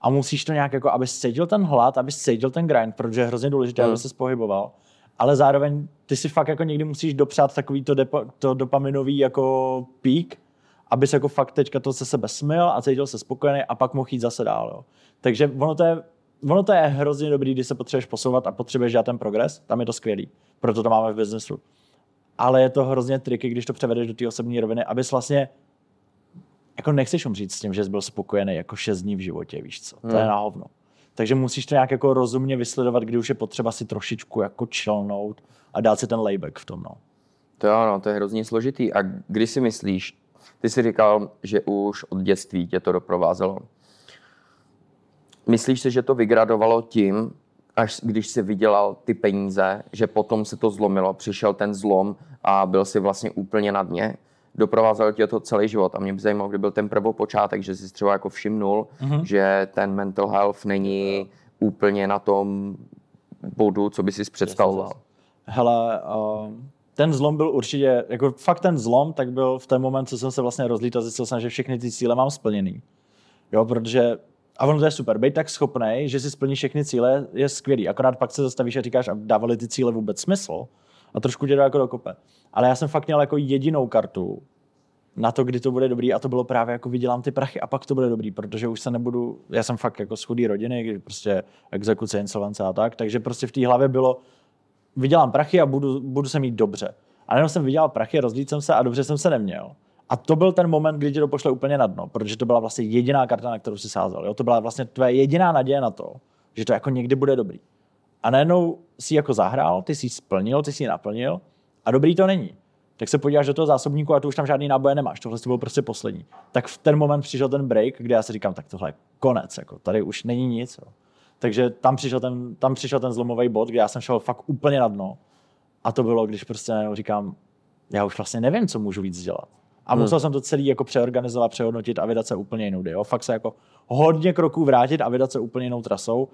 A musíš to nějak jako, aby cítil ten hlad, aby cítil ten grind, protože je hrozně důležité, mm. aby se pohyboval. Ale zároveň ty si fakt jako někdy musíš dopřát takový to, depo, to dopaminový jako pík, aby se jako fakt teďka to se sebe smil a cítil se spokojený a pak mohl jít zase dál. Jo. Takže ono to je ono to je hrozně dobrý, když se potřebuješ posouvat a potřebuješ dělat ten progres, tam je to skvělý. Proto to máme v biznesu. Ale je to hrozně triky, když to převedeš do té osobní roviny, abys vlastně jako nechceš umřít s tím, že jsi byl spokojený jako šest dní v životě, víš co? To je hmm. na hovno. Takže musíš to nějak jako rozumně vysledovat, kdy už je potřeba si trošičku jako chillnout a dát si ten layback v tom, no. To ano, to je hrozně složitý. A kdy si myslíš, ty jsi říkal, že už od dětství tě to doprovázelo. Myslíš si, že to vygradovalo tím, až když si vydělal ty peníze, že potom se to zlomilo, přišel ten zlom a byl si vlastně úplně na dně? Doprovázelo tě to celý život a mě by zajímalo, kdy byl ten počátek, že jsi třeba jako všimnul, mm-hmm. že ten mental health není úplně na tom bodu, co by si představoval. Hele, uh, ten zlom byl určitě, jako fakt ten zlom, tak byl v ten moment, co jsem se vlastně rozlítal, zjistil jsem, že všechny ty cíle mám splněný. Jo, protože a ono to je super. Být tak schopný, že si splní všechny cíle, je skvělý. Akorát pak se zastavíš a říkáš, a dávali ty cíle vůbec smysl? A trošku tě jako dokope. Ale já jsem fakt měl jako jedinou kartu na to, kdy to bude dobrý a to bylo právě jako vydělám ty prachy a pak to bude dobrý, protože už se nebudu, já jsem fakt jako z chudý rodiny, prostě exekuce, insolvence a tak, takže prostě v té hlavě bylo, vydělám prachy a budu, budu se mít dobře. A jenom jsem vydělal prachy, rozlít jsem se a dobře jsem se neměl. A to byl ten moment, kdy tě to pošle úplně na dno, protože to byla vlastně jediná karta, na kterou si sázel. Jo? To byla vlastně tvoje jediná naděje na to, že to jako někdy bude dobrý. A najednou si jako zahrál, ty si splnil, ty si naplnil a dobrý to není. Tak se podíváš do toho zásobníku a tu už tam žádný náboje nemáš. Tohle byl prostě poslední. Tak v ten moment přišel ten break, kde já si říkám, tak tohle je konec. Jako, tady už není nic. Jo. Takže tam přišel ten, tam přišel ten zlomový bod, kde já jsem šel fakt úplně na dno. A to bylo, když prostě říkám, já už vlastně nevím, co můžu víc dělat. A hmm. musel jsem to celý jako přeorganizovat, přehodnotit a vydat se úplně jinou jo. Fakt se jako hodně kroků vrátit a vydat se úplně jinou trasou.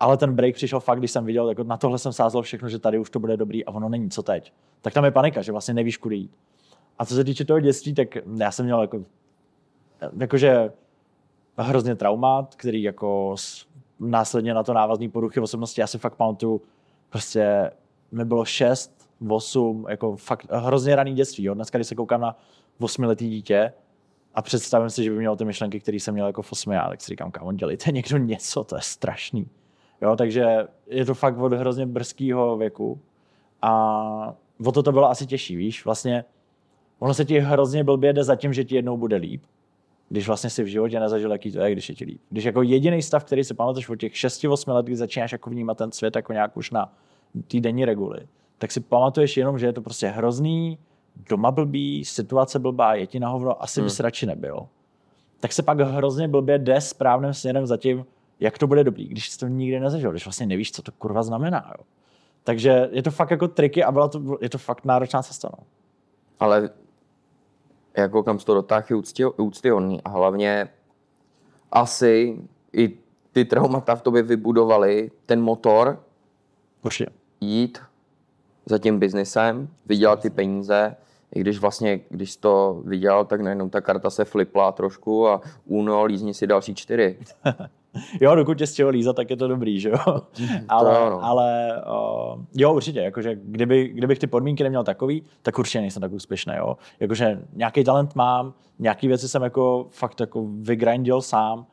Ale ten break přišel fakt, když jsem viděl, jako na tohle jsem sázel všechno, že tady už to bude dobrý a ono není, co teď. Tak tam je panika, že vlastně nevíš, kudy jít. A co se týče toho dětství, tak já jsem měl jako, jakože hrozně traumat, který jako následně na to návazný poruchy osobnosti, já si fakt pamatuju, prostě mi bylo 6, 8, jako fakt hrozně raný dětství. Jo. Dneska, když se koukám na osmiletý dítě a představím si, že by měl ty myšlenky, které jsem měl jako v osmi, ale tak si říkám, kámo, dělejte někdo něco, to je strašný. Jo, takže je to fakt od hrozně brzkého věku a o to to bylo asi těžší, víš, vlastně ono se ti hrozně blbě jde za tím, že ti jednou bude líp, když vlastně si v životě nezažil, jaký to je, když je ti líp. Když jako jediný stav, který si pamatuješ od těch 6-8 let, kdy začínáš jako vnímat ten svět jako nějak už na týdenní reguly, tak si pamatuješ jenom, že je to prostě hrozný, doma blbý, situace blbá, je ti na hovno, asi hmm. bys radši nebyl. Tak se pak hrozně blbě jde správným směrem za tím, jak to bude dobrý, když jsi to nikdy nezažil, když vlastně nevíš, co to kurva znamená. Jo. Takže je to fakt jako triky a byla to, je to fakt náročná cesta. No. Ale jako kam to dotáh je úctyhodný a hlavně asi i ty traumata v tobě vybudovaly ten motor Určitě. jít za tím biznesem, vydělat ty peníze, i když vlastně, když to vydělal, tak najednou ta karta se flipla trošku a uno, lízni si další čtyři. Jo, dokud tě z lízat, tak je to dobrý, že jo? ale, jo, no. ale uh, jo, určitě, jakože kdyby, kdybych ty podmínky neměl takový, tak určitě nejsem tak úspěšný, jo. Jakože nějaký talent mám, nějaký věci jsem jako fakt jako vygrindil sám.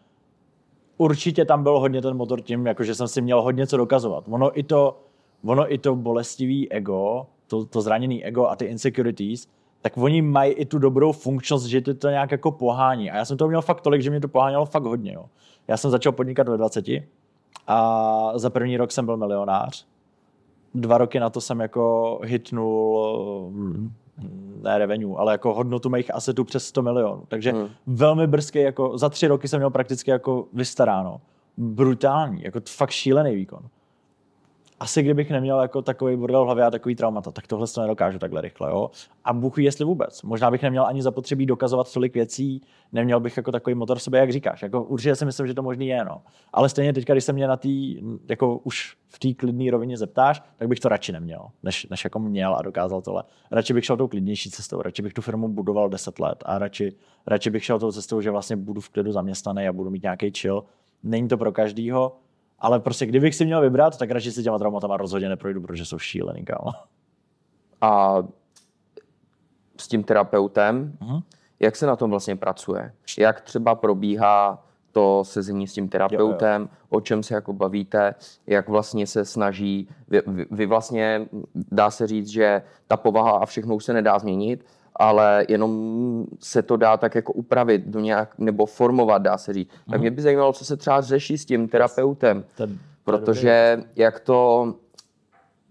Určitě tam byl hodně ten motor tím, jakože jsem si měl hodně co dokazovat. Ono i to, ono i to bolestivý ego, to, to zraněný ego a ty insecurities, tak oni mají i tu dobrou funkčnost, že ty to nějak jako pohání. A já jsem to měl fakt tolik, že mě to pohánělo fakt hodně. Jo. Já jsem začal podnikat ve 20 a za první rok jsem byl milionář. Dva roky na to jsem jako hitnul hm, ne revenue, ale jako hodnotu mých asetů přes 100 milionů. Takže hmm. velmi brzky, jako za tři roky jsem měl prakticky jako vystaráno. Brutální, jako fakt šílený výkon asi kdybych neměl jako takový bordel v hlavě a takový traumata, tak tohle to nedokážu takhle rychle. Jo? A Bůh jestli vůbec. Možná bych neměl ani zapotřebí dokazovat tolik věcí, neměl bych jako takový motor v jak říkáš. Jako, určitě si myslím, že to možný je. No. Ale stejně teď, když se mě na té, jako už v té klidné rovině zeptáš, tak bych to radši neměl, než, než jako měl a dokázal tohle. Radši bych šel tou klidnější cestou, radši bych tu firmu budoval 10 let a radši, radši bych šel tou cestou, že vlastně budu v klidu zaměstnaný a budu mít nějaký chill. Není to pro každýho, ale prostě kdybych si měl vybrat, tak radši si těma traumatama rozhodně neprojdu, protože jsou šílený, kámo. A s tím terapeutem, uh-huh. jak se na tom vlastně pracuje? Jak třeba probíhá to sezení s tím terapeutem, jo, jo. o čem se jako bavíte, jak vlastně se snaží, vy, vy vlastně, dá se říct, že ta povaha a všechno už se nedá změnit, ale jenom se to dá tak jako upravit do nějak, nebo formovat, dá se říct. Tak mě by zajímalo, co se třeba řeší s tím terapeutem, ten, protože jak to,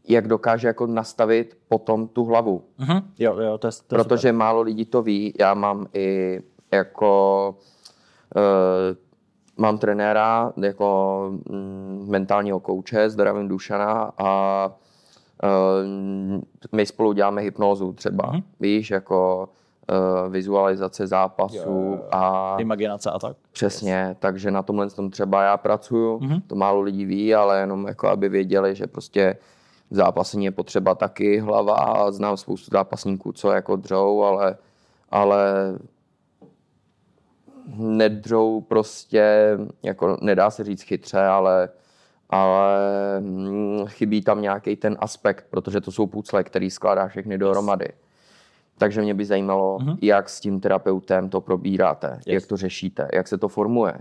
jak dokáže jako nastavit potom tu hlavu. Mm-hmm. Jo, jo, to je, to je Protože super. málo lidí to ví. Já mám i jako uh, mám trenéra jako mm, mentálního kouče, zdravím Dušana a my spolu děláme hypnózu třeba, mm-hmm. víš, jako uh, vizualizace zápasů jo, jo, jo. a... Imaginace a tak. Přesně, yes. takže na tomhle tom třeba já pracuju, mm-hmm. to málo lidí ví, ale jenom jako aby věděli, že prostě v zápasení je potřeba taky hlava a znám spoustu zápasníků, co jako dřou, ale, ale nedřou prostě, jako nedá se říct chytře, ale ale mm, chybí tam nějaký ten aspekt, protože to jsou pucle, který skládá všechny dohromady. Takže mě by zajímalo, mm-hmm. jak s tím terapeutem to probíráte, yes. jak to řešíte, jak se to formuje.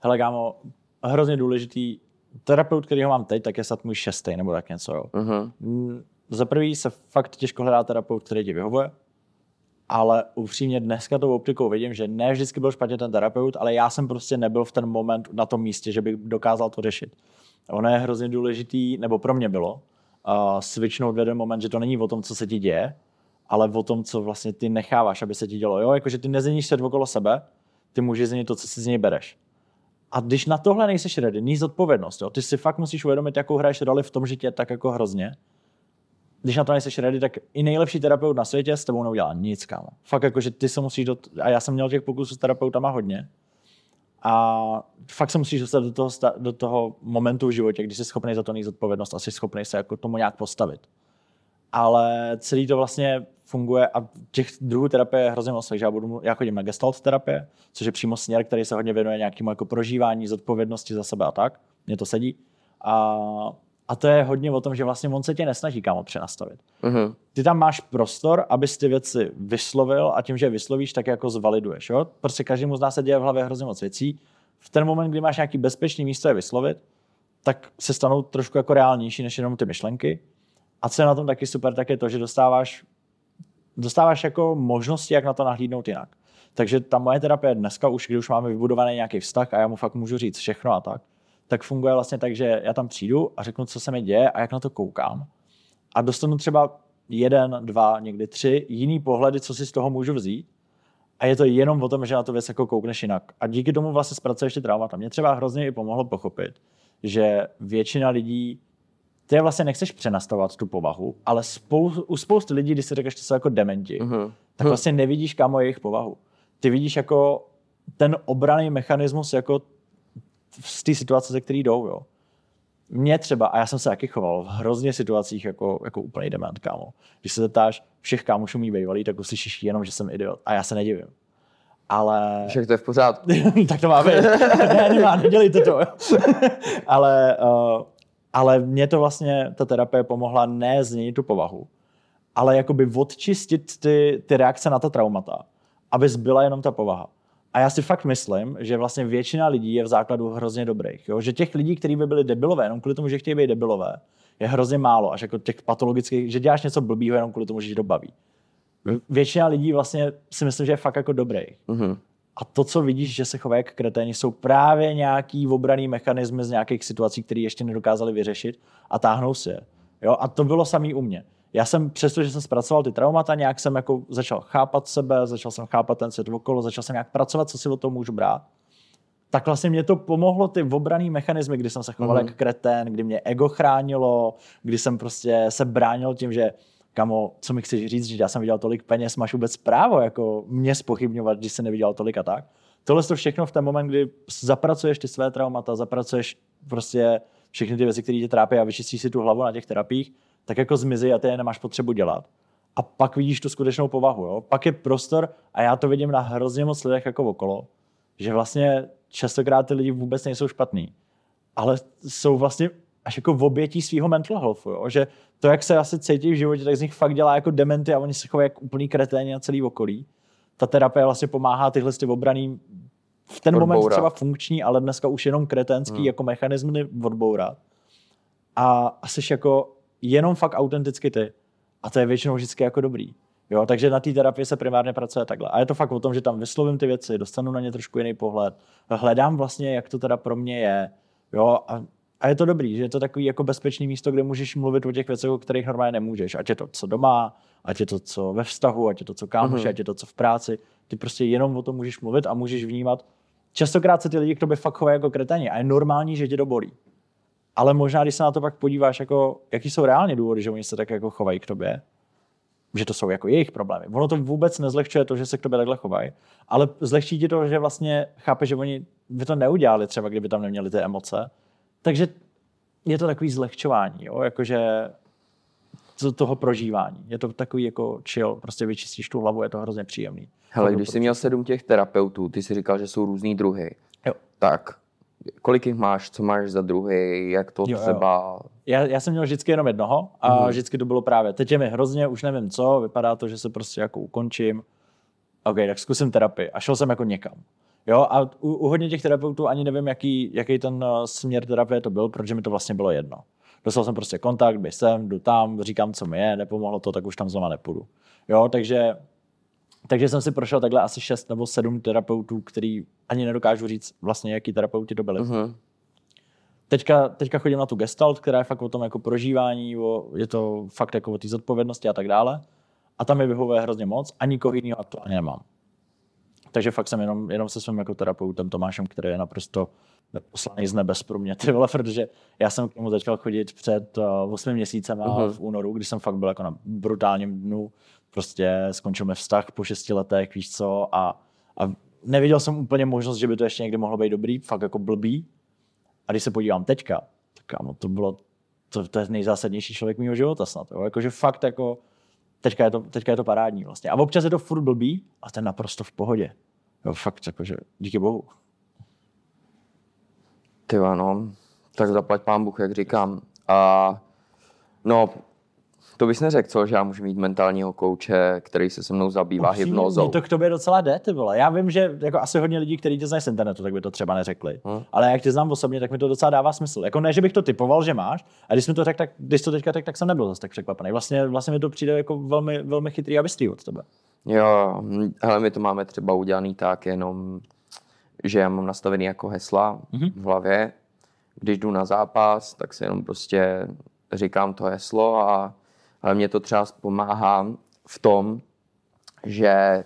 Hele, kámo, hrozně důležitý. Terapeut, který ho mám teď, tak je snad můj šestý nebo tak něco. Jo. Mm-hmm. Za prvý se fakt těžko hledá terapeut, který ti vyhovuje, ale upřímně dneska tou optikou vidím, že ne vždycky byl špatně ten terapeut, ale já jsem prostě nebyl v ten moment na tom místě, že bych dokázal to řešit. Ono je hrozně důležitý, nebo pro mě bylo, uh, switchnout v jeden moment, že to není o tom, co se ti děje, ale o tom, co vlastně ty necháváš, aby se ti dělo. Jo, jakože ty nezměníš se okolo sebe, ty můžeš změnit to, co si z něj bereš. A když na tohle nejseš ready, ní zodpovědnost, jo, ty si fakt musíš uvědomit, jakou hraješ roli v tom, že tě tak jako hrozně. Když na to nejseš ready, tak i nejlepší terapeut na světě s tebou neudělá nic, kámo. Fakt jako, že ty se musíš do... A já jsem měl těch pokusů s terapeutama hodně a fakt se musíš dostat do toho, do toho momentu v životě, kdy jsi schopný za to nejít zodpovědnost a jsi schopný se jako tomu nějak postavit. Ale celý to vlastně funguje a těch druhů terapie je hrozně moc, takže já, budu, já chodím na gestalt terapie, což je přímo směr, který se hodně věnuje nějakému jako prožívání, zodpovědnosti za sebe a tak. Mně to sedí. A a to je hodně o tom, že vlastně on se tě nesnaží kámo přenastavit. Uh-huh. Ty tam máš prostor, abys ty věci vyslovil a tím, že je vyslovíš, tak jako zvaliduješ. Jo? Prostě každému z nás se děje v hlavě hrozně moc věcí. V ten moment, kdy máš nějaký bezpečný místo je vyslovit, tak se stanou trošku jako reálnější než jenom ty myšlenky. A co je na tom taky super, tak je to, že dostáváš, dostáváš jako možnosti, jak na to nahlídnout jinak. Takže ta moje terapie dneska, už když už máme vybudovaný nějaký vztah a já mu fakt můžu říct všechno a tak, tak funguje vlastně tak, že já tam přijdu a řeknu, co se mi děje a jak na to koukám. A dostanu třeba jeden, dva, někdy tři jiný pohledy, co si z toho můžu vzít. A je to jenom o tom, že na to věc jako koukneš jinak. A díky tomu vlastně zpracuješ ty traumata. Mě třeba hrozně i pomohlo pochopit, že většina lidí, ty vlastně nechceš přenastavovat tu povahu, ale spou, u spousty lidí, když si řekneš, že jsou jako dementi, uh-huh. tak vlastně nevidíš, kam jejich povahu. Ty vidíš jako ten obraný mechanismus jako z té situace, ze který jdou, jo. Mě třeba, a já jsem se taky choval v hrozně situacích jako, jako úplný dement, kámo. Když se zeptáš všech kámošů mý bývalý, tak uslyšíš jenom, že jsem idiot. A já se nedivím. Ale... Však to je v pořádku. tak to má být. ne, nemá, nedělejte to. ale, uh, ale mě to vlastně, ta terapie pomohla ne změnit tu povahu, ale jakoby odčistit ty, ty reakce na ta traumata, aby zbyla jenom ta povaha. A já si fakt myslím, že vlastně většina lidí je v základu hrozně dobrých. Jo? Že těch lidí, kteří by byli debilové, jenom kvůli tomu, že chtějí být debilové, je hrozně málo. Až jako těch patologických, že děláš něco blbýho jenom kvůli tomu, že to baví. Většina lidí vlastně si myslím, že je fakt jako dobrý. Mm-hmm. A to, co vidíš, že se chovají jak kreténi, jsou právě nějaký obraný mechanismy z nějakých situací, které ještě nedokázali vyřešit a táhnou si je. Jo? A to bylo samý u mě já jsem, přesto, že jsem zpracoval ty traumata, nějak jsem jako začal chápat sebe, začal jsem chápat ten svět okolo, začal jsem nějak pracovat, co si o tom můžu brát. Tak vlastně mě to pomohlo ty obraný mechanismy, kdy jsem se choval mm-hmm. jak kretén, kdy mě ego chránilo, kdy jsem prostě se bránil tím, že kamo, co mi chceš říct, že já jsem viděl tolik peněz, máš vůbec právo jako mě spochybňovat, když jsem neviděl tolik a tak. Tohle to všechno v ten moment, kdy zapracuješ ty své traumata, zapracuješ prostě všechny ty věci, které tě trápí a vyčistíš si tu hlavu na těch terapiích, tak jako zmizí a ty je nemáš potřebu dělat. A pak vidíš tu skutečnou povahu. Jo? Pak je prostor, a já to vidím na hrozně moc lidech jako okolo, že vlastně častokrát ty lidi vůbec nejsou špatný, ale jsou vlastně až jako v obětí svého mental healthu, jo? že to, jak se asi cítí v životě, tak z nich fakt dělá jako dementy a oni se chovají jako úplný kreténi na celý okolí. Ta terapie vlastně pomáhá tyhle ty obraný v ten odbourat. moment třeba funkční, ale dneska už jenom kretenský hmm. jako mechanizmy odbourat. A, a jsi jako jenom fakt autenticky ty. A to je většinou vždycky jako dobrý. Jo, takže na té terapii se primárně pracuje takhle. A je to fakt o tom, že tam vyslovím ty věci, dostanu na ně trošku jiný pohled, hledám vlastně, jak to teda pro mě je. Jo, a, a je to dobrý, že je to takový jako bezpečný místo, kde můžeš mluvit o těch věcech, o kterých normálně nemůžeš. Ať je to co doma, ať je to co ve vztahu, ať je to co kámoši, mm-hmm. ať je to co v práci. Ty prostě jenom o tom můžeš mluvit a můžeš vnímat. Častokrát se ty lidi k tobě fakt chovají jako kretani a je normální, že tě to bolí. Ale možná, když se na to pak podíváš, jako, jaký jsou reálně důvody, že oni se tak jako chovají k tobě, že to jsou jako jejich problémy. Ono to vůbec nezlehčuje to, že se k tobě takhle chovají, ale zlehčí ti to, že vlastně chápe, že oni by to neudělali třeba, kdyby tam neměli ty emoce. Takže je to takový zlehčování, jo? jakože z toho prožívání. Je to takový jako chill, prostě vyčistíš tu hlavu, je to hrozně příjemný. Hele, když jsi měl sedm těch terapeutů, ty si říkal, že jsou různý druhy. Jo. Tak kolik jich máš, co máš za druhý, jak to jo, třeba... Jo. Já, já jsem měl vždycky jenom jednoho a mm-hmm. vždycky to bylo právě, teď je mi hrozně, už nevím co, vypadá to, že se prostě jako ukončím. OK, tak zkusím terapii a šel jsem jako někam. Jo, a u, u hodně těch terapeutů ani nevím, jaký, jaký ten uh, směr terapie to byl, protože mi to vlastně bylo jedno. Dostal jsem prostě kontakt, běž sem, jdu tam, říkám, co mi je, nepomohlo to, tak už tam znovu nepůjdu. Jo, takže takže jsem si prošel takhle asi šest nebo sedm terapeutů, který ani nedokážu říct vlastně, jaký terapeuti to byli. Uh-huh. Teďka, teďka chodím na tu gestalt, která je fakt o tom jako prožívání, o, je to fakt jako o té zodpovědnosti a tak dále. A tam mi vyhovuje hrozně moc a nikoho jiného aktuálně nemám. Takže fakt jsem jenom, jenom se svým jako terapeutem Tomášem, který je naprosto poslaný z nebes pro mě, ty vole, protože já jsem k němu začal chodit před uh, 8 měsícem uh-huh. v únoru, kdy jsem fakt byl jako na brutálním dnu prostě skončil mi vztah po šesti letech, víš co, a, a neviděl jsem úplně možnost, že by to ještě někdy mohlo být dobrý, fakt jako blbý. A když se podívám teďka, tak kámo, to bylo, to, to je nejzásadnější člověk mého života snad, jo? Jakože fakt jako, teďka je, to, teďka je to parádní vlastně. A občas je to furt blbý, a to je naprosto v pohodě. Jo, fakt, jakože, díky bohu. Ty ano, tak zaplať pán Bůh, jak říkám. A no, to bys neřekl, co, že já můžu mít mentálního kouče, který se se mnou zabývá Upřímně, hypnozou. to k tobě docela jde, ty vole. Já vím, že jako asi hodně lidí, kteří tě znají z internetu, tak by to třeba neřekli. Hmm. Ale jak tě znám osobně, tak mi to docela dává smysl. Jako ne, že bych to typoval, že máš, a když mi to řekl, tak když to teďka tak, tak jsem nebyl zase tak překvapený. Vlastně, vlastně mi to přijde jako velmi, velmi chytrý a bystrý od tebe. Jo, ale my to máme třeba udělaný tak jenom, že já mám nastavený jako hesla mm-hmm. v hlavě. Když jdu na zápas, tak si jenom prostě říkám to heslo a ale mě to třeba pomáhá v tom, že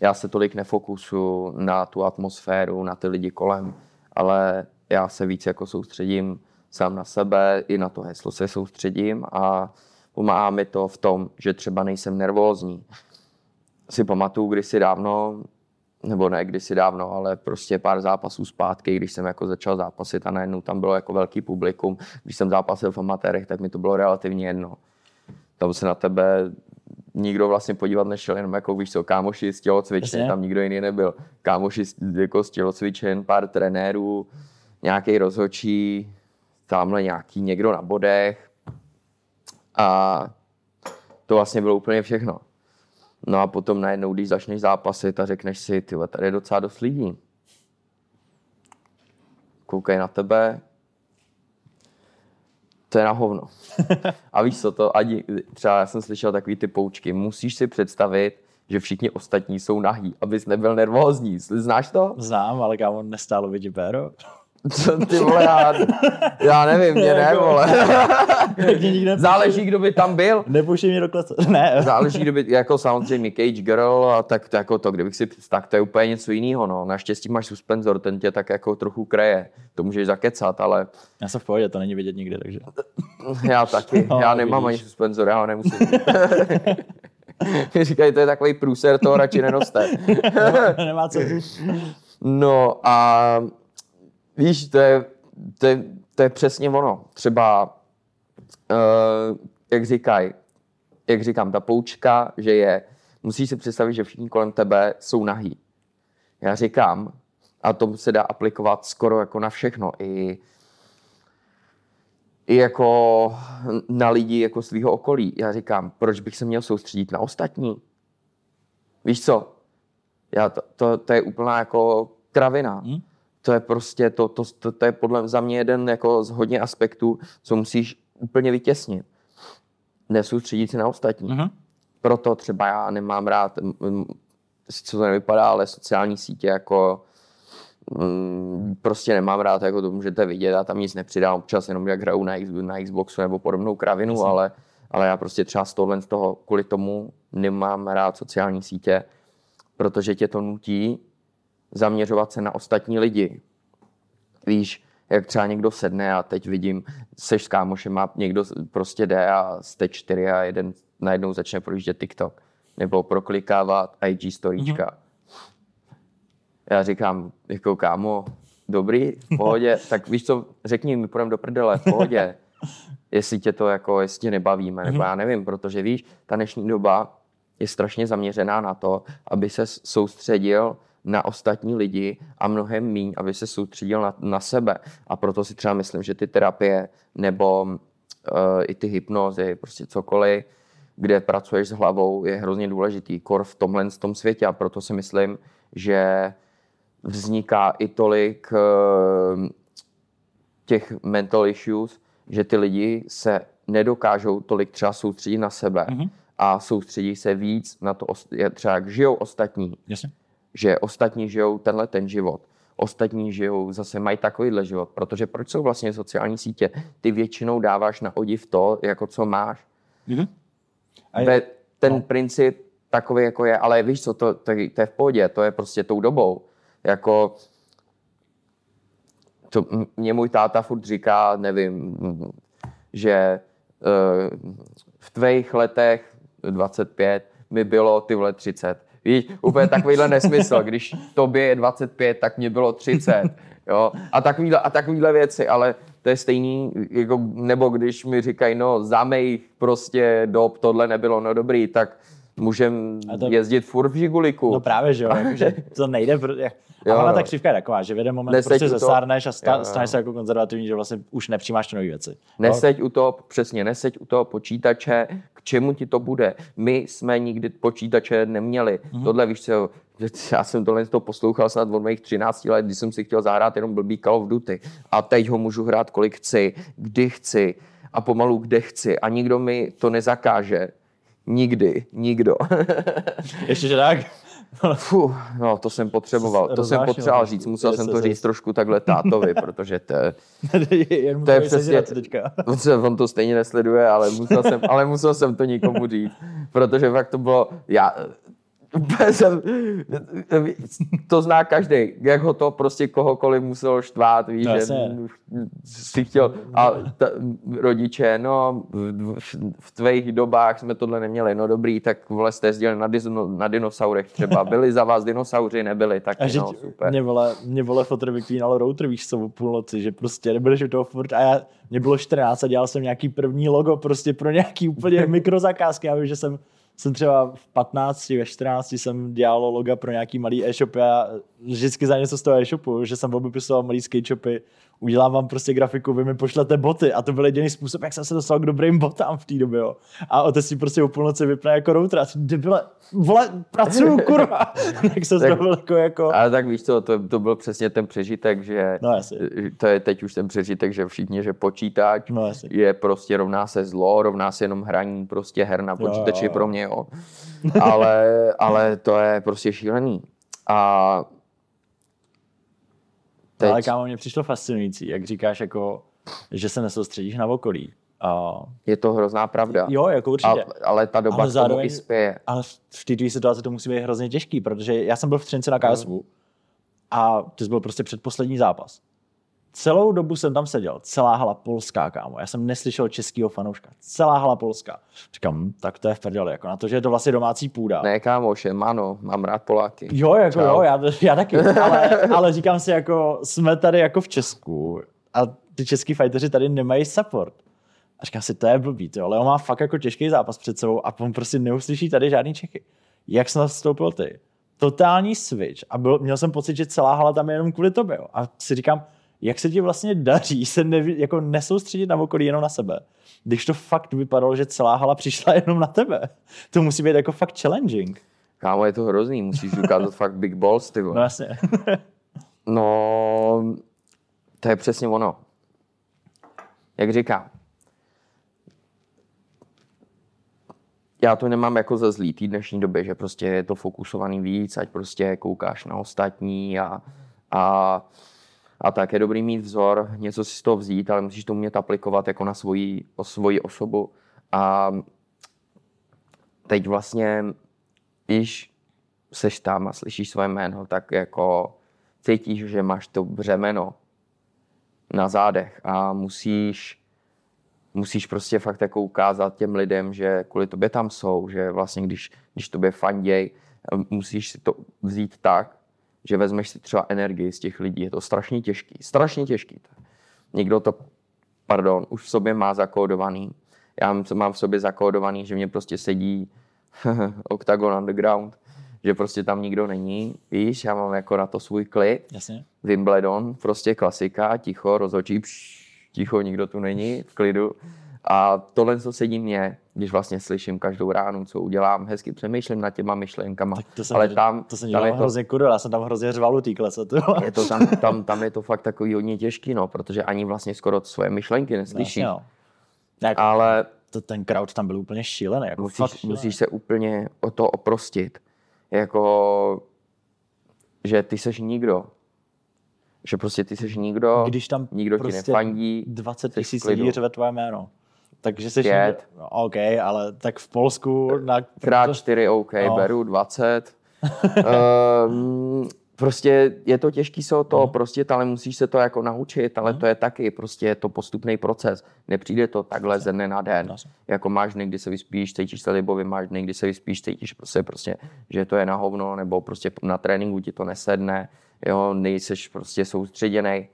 já se tolik nefokusu na tu atmosféru, na ty lidi kolem, ale já se víc jako soustředím sám na sebe, i na to heslo se soustředím a pomáhá mi to v tom, že třeba nejsem nervózní. Si pamatuju kdysi dávno, nebo ne kdysi dávno, ale prostě pár zápasů zpátky, když jsem jako začal zápasit a najednou tam bylo jako velký publikum. Když jsem zápasil v amatérech, tak mi to bylo relativně jedno. Tam se na tebe nikdo vlastně podívat nešel, jenom jako víš co, kámoši z tělocvičny, Jasně. tam nikdo jiný nebyl. Kámoši z- jako z tělocvičen, pár trenérů, nějaký rozhočí, tamhle nějaký někdo na bodech. A to vlastně bylo úplně všechno. No a potom najednou, když začneš zápasit a řekneš si, ty tady je docela dost lidí. Koukej na tebe, to je na hovno. A víš co, to ani, třeba já jsem slyšel takový ty poučky, musíš si představit, že všichni ostatní jsou nahý, abys nebyl nervózní. Znáš to? Znám, ale kámo, nestálo vidí péro. Co ty vole, já, já nevím, mě ne, Jako- vole. Záleží, kdo by tam byl. Nepouštěj mě do klece. Ne. Záleží, kdyby, jako samozřejmě Cage Girl, a tak to, jako to, kdybych si, tak to je úplně něco jiného, no. Naštěstí máš suspenzor, ten tě tak jako trochu kreje. To můžeš zakecat, ale Já jsem v pohodě, to není vidět nikde, takže. já taky, No, já nemám vidíš. ani suspenzor, já ho nemusím. Říkají, to je takový průser, toho radši nenoste. Nemá co. No a víš, to je, to je, to je přesně ono. Třeba, uh, jak říkají, jak říkám, ta poučka, že je, musíš si představit, že všichni kolem tebe jsou nahý. Já říkám, a to se dá aplikovat skoro jako na všechno, i, i jako na lidi jako svého okolí. Já říkám, proč bych se měl soustředit na ostatní? Víš co? Já to, to, to je úplná jako kravina. Hmm? To je prostě, to, to, to, to je podle za mě jeden jako z hodně aspektů, co musíš úplně vytěsnit. Nesoustředit se na ostatní. Mhm. Proto třeba já nemám rád, sice to nevypadá, ale sociální sítě jako mm, prostě nemám rád, jako to můžete vidět, já tam nic nepřidám občas, jenom jak hraju na, X, na Xboxu nebo podobnou kravinu, ale, ale já prostě třeba z tohle z toho, kvůli tomu nemám rád sociální sítě, protože tě to nutí zaměřovat se na ostatní lidi. Víš, jak třeba někdo sedne a teď vidím, seš s kámošem a někdo prostě jde a jste čtyři a jeden najednou začne projíždět TikTok. Nebo proklikávat IG storíčka. Mm-hmm. Já říkám, jako kámo, dobrý, v pohodě, tak víš co, řekni mi, půjdeme do prdele, v pohodě. jestli tě to jako, jestli tě nebavíme, nebo já nevím, protože víš, ta dnešní doba je strašně zaměřená na to, aby se soustředil na ostatní lidi a mnohem míň, aby se soustředil na, na sebe. A proto si třeba myslím, že ty terapie nebo uh, i ty hypnozy, prostě cokoliv, kde pracuješ s hlavou, je hrozně důležitý, kor v tomhle v tom světě. A proto si myslím, že vzniká i tolik uh, těch mental issues, že ty lidi se nedokážou tolik třeba soustředit na sebe Mhm. a soustředí se víc na to, třeba jak žijou ostatní, Jasně. Že ostatní žijou tenhle ten život. Ostatní žijou, zase mají takovýhle život, protože proč jsou vlastně sociální sítě? Ty většinou dáváš na odiv to, jako co máš. Mhm. A je, ten no. princip takový, jako je, ale víš co, to, to, to je v pohodě, to je prostě tou dobou. Jako, to, mě můj táta furt říká, nevím, že uh, v tvých letech 25 mi bylo ty vole 30. Víš, úplně takovýhle nesmysl, když tobě je 25, tak mě bylo 30. Jo? A, takovýhle, a takovýhle věci, ale to je stejný, jako, nebo když mi říkají, no za mých prostě dob tohle nebylo, no dobrý, tak můžem to- jezdit furt v Žiguliku. No právě, že jo, jakože to nejde. Pro, jak, a Jo, ona jo. ta křivka je taková, že v jeden moment Neseď prostě zestárneš a sta, staneš se jako konzervativní, že vlastně už nepřijímáš ty nové věci. Neseď u toho, přesně, neseď u toho počítače, k čemu ti to bude. My jsme nikdy počítače neměli. Mhm. Mm-hmm. Tohle víš co, já jsem tohle to poslouchal snad od mých 13 let, když jsem si chtěl zahrát jenom blbý Call of Duty. A teď ho můžu hrát kolik chci, kdy chci a pomalu kde chci. A nikdo mi to nezakáže. Nikdy, nikdo. Ještě, že tak? Fuh, no to jsem potřeboval, to jsem potřeboval trošku. říct, musel jsem se- to říct trošku takhle tátovi, protože to To je přesně-. On, se, on to stejně nesleduje, ale musel jsem, ale musel jsem to nikomu říct, protože fakt to bylo, já, Úplně jsem, to zná každý, jak ho to prostě kohokoliv muselo štvát, víš, No, že si chtěl, a ta, rodiče, no, v, v, v tvých dobách jsme tohle neměli, no dobrý, tak vole jste jezdili na, dino, na dinosaurech třeba, byli za vás dinosauři, nebyli, tak A že no, super. mě vole, mě vole fotr vyklínal router, víš co, o půlnoci, že prostě nebudeš u toho furt a já, mě bylo 14 a dělal jsem nějaký první logo prostě pro nějaký úplně mikrozakázky, já vím, že jsem jsem třeba v 15, ve 14 jsem dělal loga pro nějaký malý e-shopy a vždycky za něco z toho e-shopu, že jsem obepisoval malý skate shopy, udělám vám prostě grafiku, vy mi pošlete boty a to byl jediný způsob, jak jsem se dostal k dobrým botám v té době, jo. A otec si prostě o půlnoci vypne jako router a debile, vole, pracuju, kurva. tak se Tak- jako, jako, Ale tak víš co, to, to byl přesně ten přežitek, že no jasně, to je teď už ten přežitek, že všichni, že počítač no jasně. je prostě rovná se zlo, rovná se jenom hraní prostě her na počítači jo, jo. pro mě, jo. Ale, ale to je prostě šílený. A No, ale teď kámo, mě přišlo fascinující, jak říkáš, jako, že se nesoustředíš na okolí. A, je to hrozná pravda. jo, jako A, určitě. ale ta doba Ale ale k tomu zároveň- i spěje. Ale v- té situaci to musí být hrozně těžký, protože já jsem byl v Třinci na KSV a to byl prostě předposlední zápas. Celou dobu jsem tam seděl, celá hala polská, kámo. Já jsem neslyšel českýho fanouška. Celá hala polská. Říkám, hm, tak to je v prdeli, jako na to, že je to vlastně domácí půda. Ne, kámoše, ano, mám rád Poláky. Jo, jako Čau. jo, já, já taky, ale, ale říkám si, jako jsme tady jako v Česku a ty český fighteři tady nemají support. A říkám si, to je blbý, to, ale on má fakt jako těžký zápas před sebou a on prostě neuslyší tady žádný Čechy. Jak jsi nastoupil ty? Totální switch a byl, měl jsem pocit, že celá hala tam je jenom kvůli tobě. A si říkám, jak se ti vlastně daří se neví, jako nesoustředit na okolí jenom na sebe. Když to fakt vypadalo, že celá hala přišla jenom na tebe. To musí být jako fakt challenging. Kámo, je to hrozný, musíš ukázat fakt big balls, ty No vole. jasně. No, to je přesně ono. Jak říkám, já to nemám jako za zlý té dnešní době, že prostě je to fokusovaný víc, ať prostě koukáš na ostatní a, a, a tak je dobrý mít vzor, něco si z toho vzít, ale musíš to umět aplikovat jako na svoji, o svoji osobu. A teď vlastně, když seš tam a slyšíš svoje jméno, tak jako cítíš, že máš to břemeno na zádech a musíš, musíš prostě fakt jako ukázat těm lidem, že kvůli tobě tam jsou, že vlastně když, když tobě fanděj, musíš si to vzít tak, že vezmeš si třeba energii z těch lidí. Je to strašně těžký, strašně těžký. Někdo to, pardon, už v sobě má zakódovaný. Já mám- v sobě zakódovaný, že mě prostě sedí Octagon Underground, že prostě tam nikdo není, víš, já mám jako na to svůj klid, Jasně. Wimbledon, prostě klasika, ticho, rozhodčí, pš, ticho, nikdo tu není, v klidu. A tohle, co sedí mě, když vlastně slyším každou ránu, co udělám, hezky přemýšlím nad těma myšlenkama, Tak to jsem, ale tam, to jsem tam je to, hrozně kudel, já jsem tam hrozně řval u té je to tam, tam, tam, je to fakt takový hodně těžký, no, protože ani vlastně skoro svoje myšlenky neslyšíš. Jasně, no. Jako, Ale to, ten crowd tam byl úplně šílený. Jako fakt musíš, šílený. musíš se úplně o to oprostit. Jako, že ty seš nikdo. Že prostě ty seš nikdo, Když tam nikdo ti prostě nefandí. 20 jsi v tisíc lidí řve tvoje jméno. Takže jsi Pět. No, OK, ale tak v Polsku na... Krát 4, OK, No. beru 20. um, prostě je to těžký se o to oprostit, ale musíš se to jako naučit, ale to je taky prostě je to postupný proces. Nepřijde to takhle ze dne na den. Jako máš dny, kdy se vyspíš, cítíš se libově, máš dny, kdy se vyspíš, cítíš prostě, prostě, že to je na hovno, nebo prostě na tréninku ti to nesedne, jo, nejseš prostě soustředěný.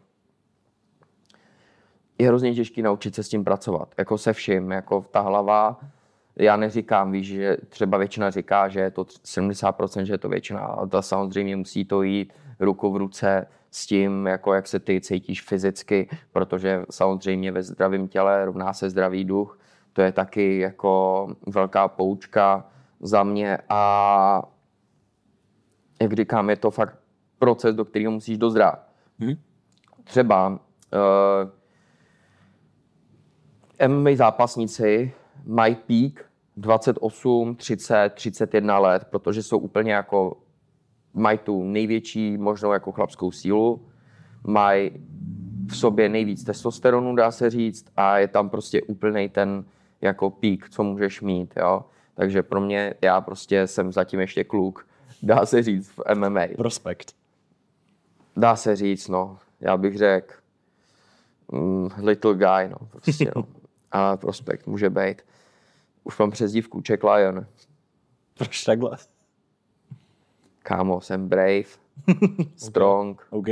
Je hrozně těžký naučit se s tím pracovat, jako se vším, jako ta hlava, já neříkám, víš, že třeba většina říká, že je to 70%, že je to většina, ale to samozřejmě musí to jít ruku v ruce s tím, jako jak se ty cítíš fyzicky, protože samozřejmě ve zdravém těle rovná se zdravý duch, to je taky jako velká poučka za mě a jak říkám, je to fakt proces, do kterého musíš dozrát. Mhm. Třeba uh, MMA zápasníci mají pík 28, 30, 31 let, protože jsou úplně jako, mají tu největší možnou jako chlapskou sílu, mají v sobě nejvíc testosteronu, dá se říct, a je tam prostě úplný ten jako pík, co můžeš mít, jo. Takže pro mě, já prostě jsem zatím ještě kluk, dá se říct v MMA. Prospekt. Dá se říct, no. Já bych řekl mm, little guy, no. Prostě, no. A prospekt může být. Už mám přezdívku Czech Lion. Proč takhle? Kámo, jsem brave, strong, OK.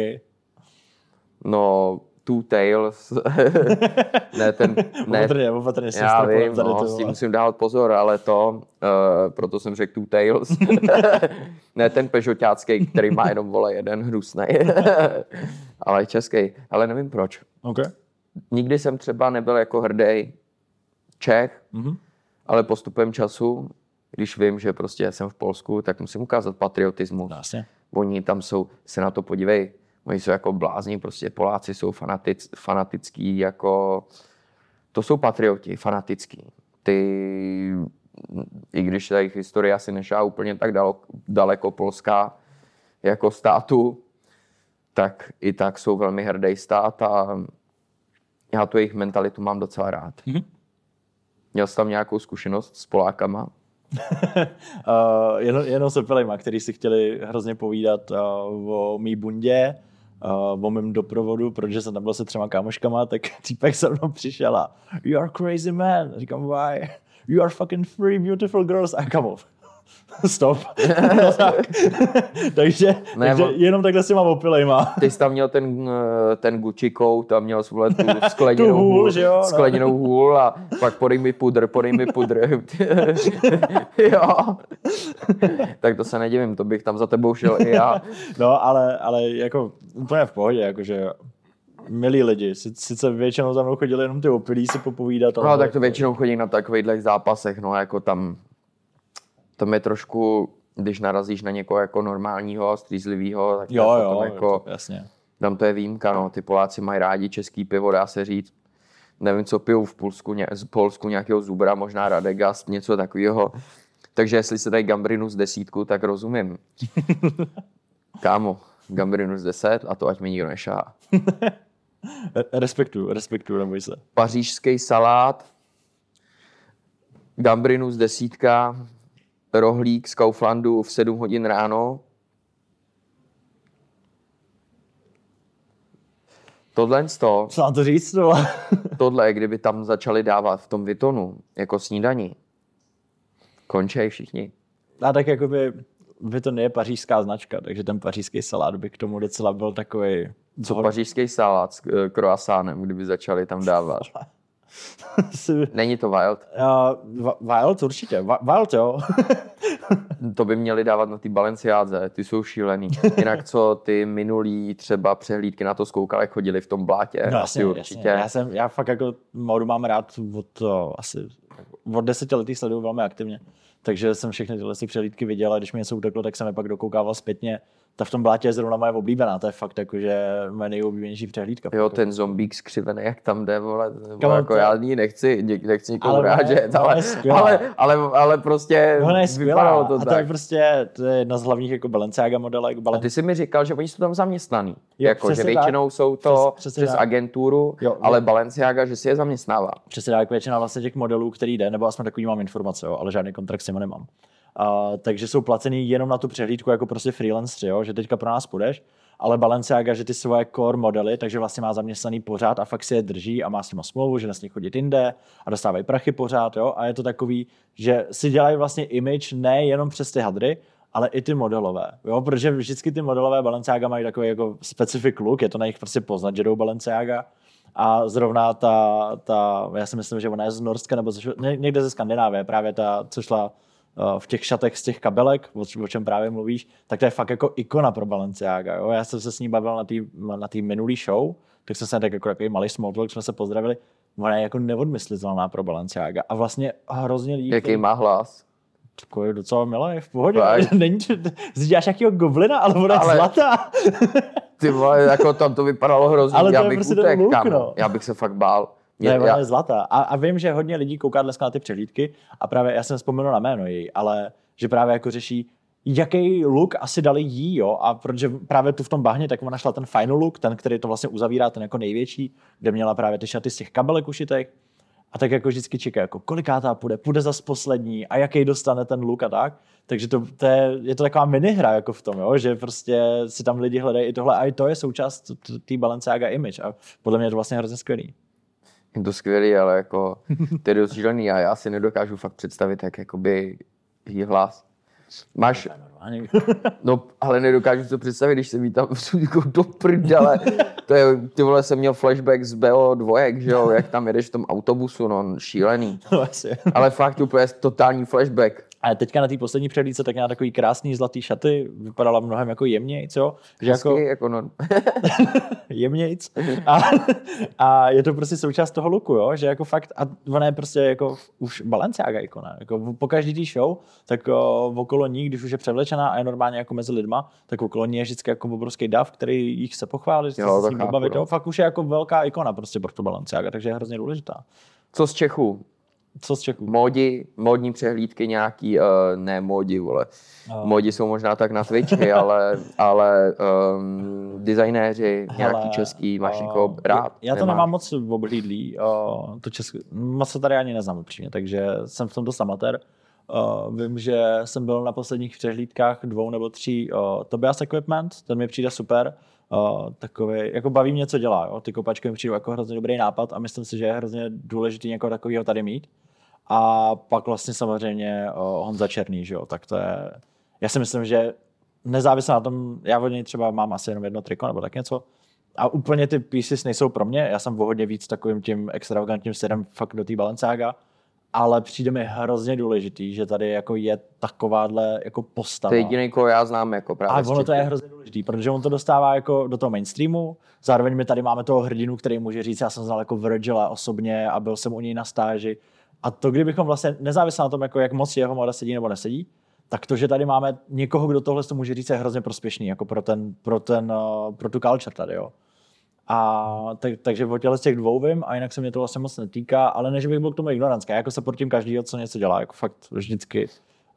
no two tails. ne, ten, ne, Opatrně, opatrně. já vím, tady, no, ty s tím musím dát pozor, ale to, uh, proto jsem řekl two tails. ne ten pežoťácký, který má jenom, vole, jeden hnusný. ale český. Ale nevím proč. OK. Nikdy jsem třeba nebyl jako hrdý Čech, Mhm. ale postupem času, když vím, že prostě jsem v Polsku, tak musím ukázat patriotismus. No, Jasně. Oni tam jsou, se na to podívej, oni jsou jako blázni, prostě Poláci jsou fanatic, fanatický, jako, to jsou patrioti, fanatický. Ty, i když ta jejich historie asi nešá úplně tak daleko, daleko Polska jako státu, tak i tak jsou velmi hrdý stát a já tu jejich mentalitu mám docela rád. Mhm. Měl jsi tam nějakou zkušenost s Polákama? Uh, jenom, jenom se Pelejma, který si chtěli hrozně povídat uh, o mý bundě, uh, o mém doprovodu, protože jsem tam byl se třema kámoškama, tak týpek se mnou přišel a You are crazy man. Říkám, why? You are fucking three beautiful girls. A kam Stop. no, tak. takže, Ne, takže jenom takhle si mám opilejma. Ty jsi tam měl ten, eh, ten Gucci coat, tam měl vole tu skleněnou Tu hůl, hůl, že jo, no. skleněnou hůl a pak podej mi pudr, podej mi pudr. jo. tak to se nedivím, to bych tam za tebou šel i já. No, ale, ale jako úplně v pohodě, jakože milí lidi. Sice většinou za mnou chodili jenom ty opilí si popovídat, No tak to většinou chodí na takovýchhle zápasech, no jako tam, tam je trošku, když narazíš na někoho jako normálního, střízlivého, tak to Jo, je jo, jako... jako, jasně. tam to je výjimka, no, ty Poláci mají rádi český pivo, dá se říct. Nevím, co pijou v Polsku, ně, z Polsku nějakého Zubra, možná Radegast, něco takového. Takže jestli se dají Gambrinu z desítku, tak rozumím. Kámo, Gambrinu z deset a to ať mi nikdo nešá. Re- Respektuju, respektuju, neboj se. pařížský salát, gambrinu z desítka, rohlík z Kauflandu v 7 hodin ráno. Tohle, to, Co mám to říct, no? tohle, kdyby tam začali dávat v tom Vitonu jako snídaní, končej všichni. A tak jakoby, by to je pařížská značka, takže ten pařížský salát by k tomu docela byl takový. Co pařížský salát s eh, croissánem, kdyby začali tam dávat. Není to wild. Uh, Wild určitě, Wi- Wild jo. To by měli dávat na ty Balenciádze, ty jsou šílený. Jinak co ty minulý třeba přehlídky na to zkoukali, jak chodili v tom blátě, No, asi jasně, určitě. Jasně. Já, jsem, já fakt jako modu mám rád od uh, asi od desetiletí sleduju velmi aktivně. Takže jsem všechny tyhle si přehlídky viděl a když mi něco uteklo, tak jsem je pak dokoukával zpětně. Ta v tom blátě je zrovna moje oblíbená, to je fakt jakože moje nejoblíbenější přehlídka. Jo, Fakt. ten zombík skřivený, jak tam jde, vole, vole Kamo, jako to- já ní nechci, nechci nikomu Ale ale, ale, ale, ale, prostě Ona je vypadalo to a to tak. je prostě to je jedna z hlavních jako Balenciaga modelek. A Balen... ty jsi mi říkal, že oni jsou tam zaměstnaný. Jo, jako, že většinou tak. jsou to Přes- přes agenturu, Jo, ale jo. Balenciaga, že si je zaměstnává. Přesně tak, většina vlastně těch modelů, který jde, nebo aspoň takový mám informace, jo, ale žádný kontrakt s nimi nemám. Uh, takže jsou placený jenom na tu přehlídku jako prostě freelancer, jo, že teďka pro nás půjdeš, ale Balenciaga, že ty svoje core modely, takže vlastně má zaměstnaný pořád a fakt si je drží a má s nimi smlouvu, že nesmí chodit jinde a dostávají prachy pořád, jo, a je to takový, že si dělají vlastně image ne jenom přes ty hadry, ale i ty modelové, jo, protože vždycky ty modelové Balenciaga mají takový jako specific look, je to na nich prostě poznat, že jdou Balenciaga, a zrovna ta, ta, já si myslím, že ona je z Norska nebo ze, ně- někde ze Skandinávie, právě ta, co šla v těch šatech z těch kabelek, o, čem právě mluvíš, tak to je fakt jako ikona pro Balenciaga. Jo? Já jsem se s ní bavil na té na tý minulý show, tak jsem se tak jako takový malý small talk, jsme se pozdravili. Ona je jako neodmyslitelná pro Balenciaga. A vlastně hrozně lidí, Jaký má hlas? Takový je docela milý, v pohodě. Fakt? Není, děláš jakýho goblina, ale ona je zlatá. Ty vole, jako tam to vypadalo hrozně, Ale to já bych prostě utek, no. Já bych se fakt bál. Ne, ona já, je zlatá. A, a vím, že hodně lidí kouká dneska na ty přehlídky a právě já jsem vzpomenul na jméno její, ale že právě jako řeší, jaký look asi dali jí, jo, a protože právě tu v tom bahně, tak ona šla ten final look, ten, který to vlastně uzavírá, ten jako největší, kde měla právě ty šaty z těch kabelek ušitých a tak jako vždycky čeká, jako kolikátá půjde, půjde zas poslední a jaký dostane ten look a tak. Takže to, to je, je, to taková minihra jako v tom, jo? že prostě si tam lidi hledají i tohle a i to je součást té Balenciaga image a podle mě je to vlastně hrozně skvělý. Je to skvělý, ale jako to je dost šílený a já si nedokážu fakt představit, jak jakoby jí hlas. Máš, no, ale nedokážu si to představit, když jsem jí tam jako do prdele. To je, ty vole, jsem měl flashback z BO2, že jo, jak tam jedeš v tom autobusu, no, šílený. Ale fakt úplně totální flashback. A teďka na té poslední přehlídce tak měla takový krásný zlatý šaty, vypadala mnohem jako jemnějc, jo? Že jako, Hezky, jako no, jemnějc. A, a, je to prostě součást toho looku, jo? že jako fakt, a ona je prostě jako už Balenciaga ikona. Jako po každý tý show, tak o, okolo ní, když už je převlečená a je normálně jako mezi lidma, tak okolo ní je vždycky jako obrovský dav, který jich se pochválit, Jo, jo, se s ním pobavit. no. Fakt už je jako velká ikona prostě pro to Balenciaga, takže je hrozně důležitá. co z Čechů? Co z Čechů? Módi, módní přehlídky nějaký, uh, ne módi, vole. No. Módi jsou možná tak na Twitchi, ale, ale um, designéři, nějaký český, máš a- někoho rád? Já to Nemáš? nemám moc oblídlý, uh, to český, moc to tady ani neznám upřímně, takže jsem v tom dost amatér. Uh, vím, že jsem byl na posledních přehlídkách dvou nebo tří uh, Tobias Equipment, ten mi přijde super. Uh, takový, jako baví mě, co dělá. Jo? Ty kopačky mi přijdou jako hrozně dobrý nápad a myslím si, že je hrozně důležitý někoho takového tady mít. A pak vlastně samozřejmě uh, Honza Černý, že jo, tak to je, já si myslím, že nezávisle na tom, já od něj třeba mám asi jenom jedno triko nebo tak něco, a úplně ty pieces nejsou pro mě, já jsem o víc takovým tím extravagantním stylem fakt do té Balenciaga, ale přijde mi hrozně důležitý, že tady jako je takováhle jako postava. To je jediný, koho já znám jako právě A ono to je hrozně důležitý, protože on to dostává jako do toho mainstreamu, zároveň my tady máme toho hrdinu, který může říct, já jsem znal jako Virgila osobně a byl jsem u něj na stáži. A to, kdybychom vlastně, nezávisle na tom, jako jak moc jeho moda sedí nebo nesedí, tak to, že tady máme někoho, kdo tohle to může říct, je hrozně prospěšný, jako pro, ten, pro, ten, uh, pro tu culture tady, jo. A tak, takže o těle z těch dvou vím, a jinak se mě to vlastně moc netýká, ale než bych byl k tomu ignorantský. Jako se proti každý, co něco dělá, jako fakt vždycky.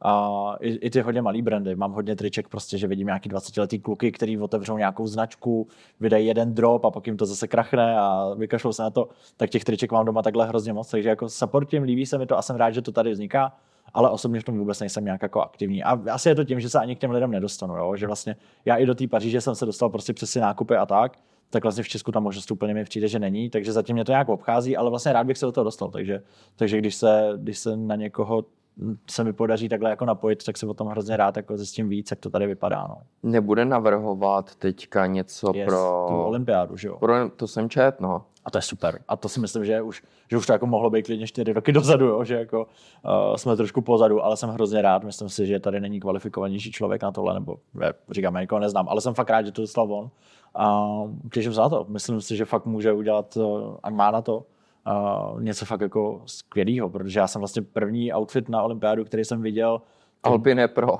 A i, i, ty hodně malý brandy. Mám hodně triček, prostě, že vidím nějaký 20-letý kluky, který otevřou nějakou značku, vydají jeden drop a pak jim to zase krachne a vykašlou se na to. Tak těch triček mám doma takhle hrozně moc, takže jako supportím, líbí se mi to a jsem rád, že to tady vzniká, ale osobně v tom vůbec nejsem nějak jako aktivní. A asi je to tím, že se ani k těm lidem nedostanu, jo? že vlastně já i do té Paříže jsem se dostal prostě přes ty nákupy a tak, tak vlastně v Česku ta možnost úplně mi přijde, že není, takže zatím mě to nějak obchází, ale vlastně rád bych se do toho dostal, takže, takže když, se, když se na někoho se mi podaří takhle jako napojit, tak se o tom hrozně rád jako zjistím víc, jak to tady vypadá. No. Nebude navrhovat teďka něco Yes, pro... tu olympiádu, že jo. pro... To jsem čet, no. A to je super. A to si myslím, že už, že už to jako mohlo být klidně čtyři roky dozadu, jo? že jako, uh, jsme trošku pozadu, ale jsem hrozně rád. Myslím si, že tady není kvalifikovanější člověk na tohle, nebo je, říkám, já nikoho neznám, ale jsem fakt rád, že to dostal on. A těším se na to. Myslím si, že fakt může udělat, uh, a má na to, uh, něco fakt jako skvělého, protože já jsem vlastně první outfit na olympiádu, který jsem viděl, Alpine Pro.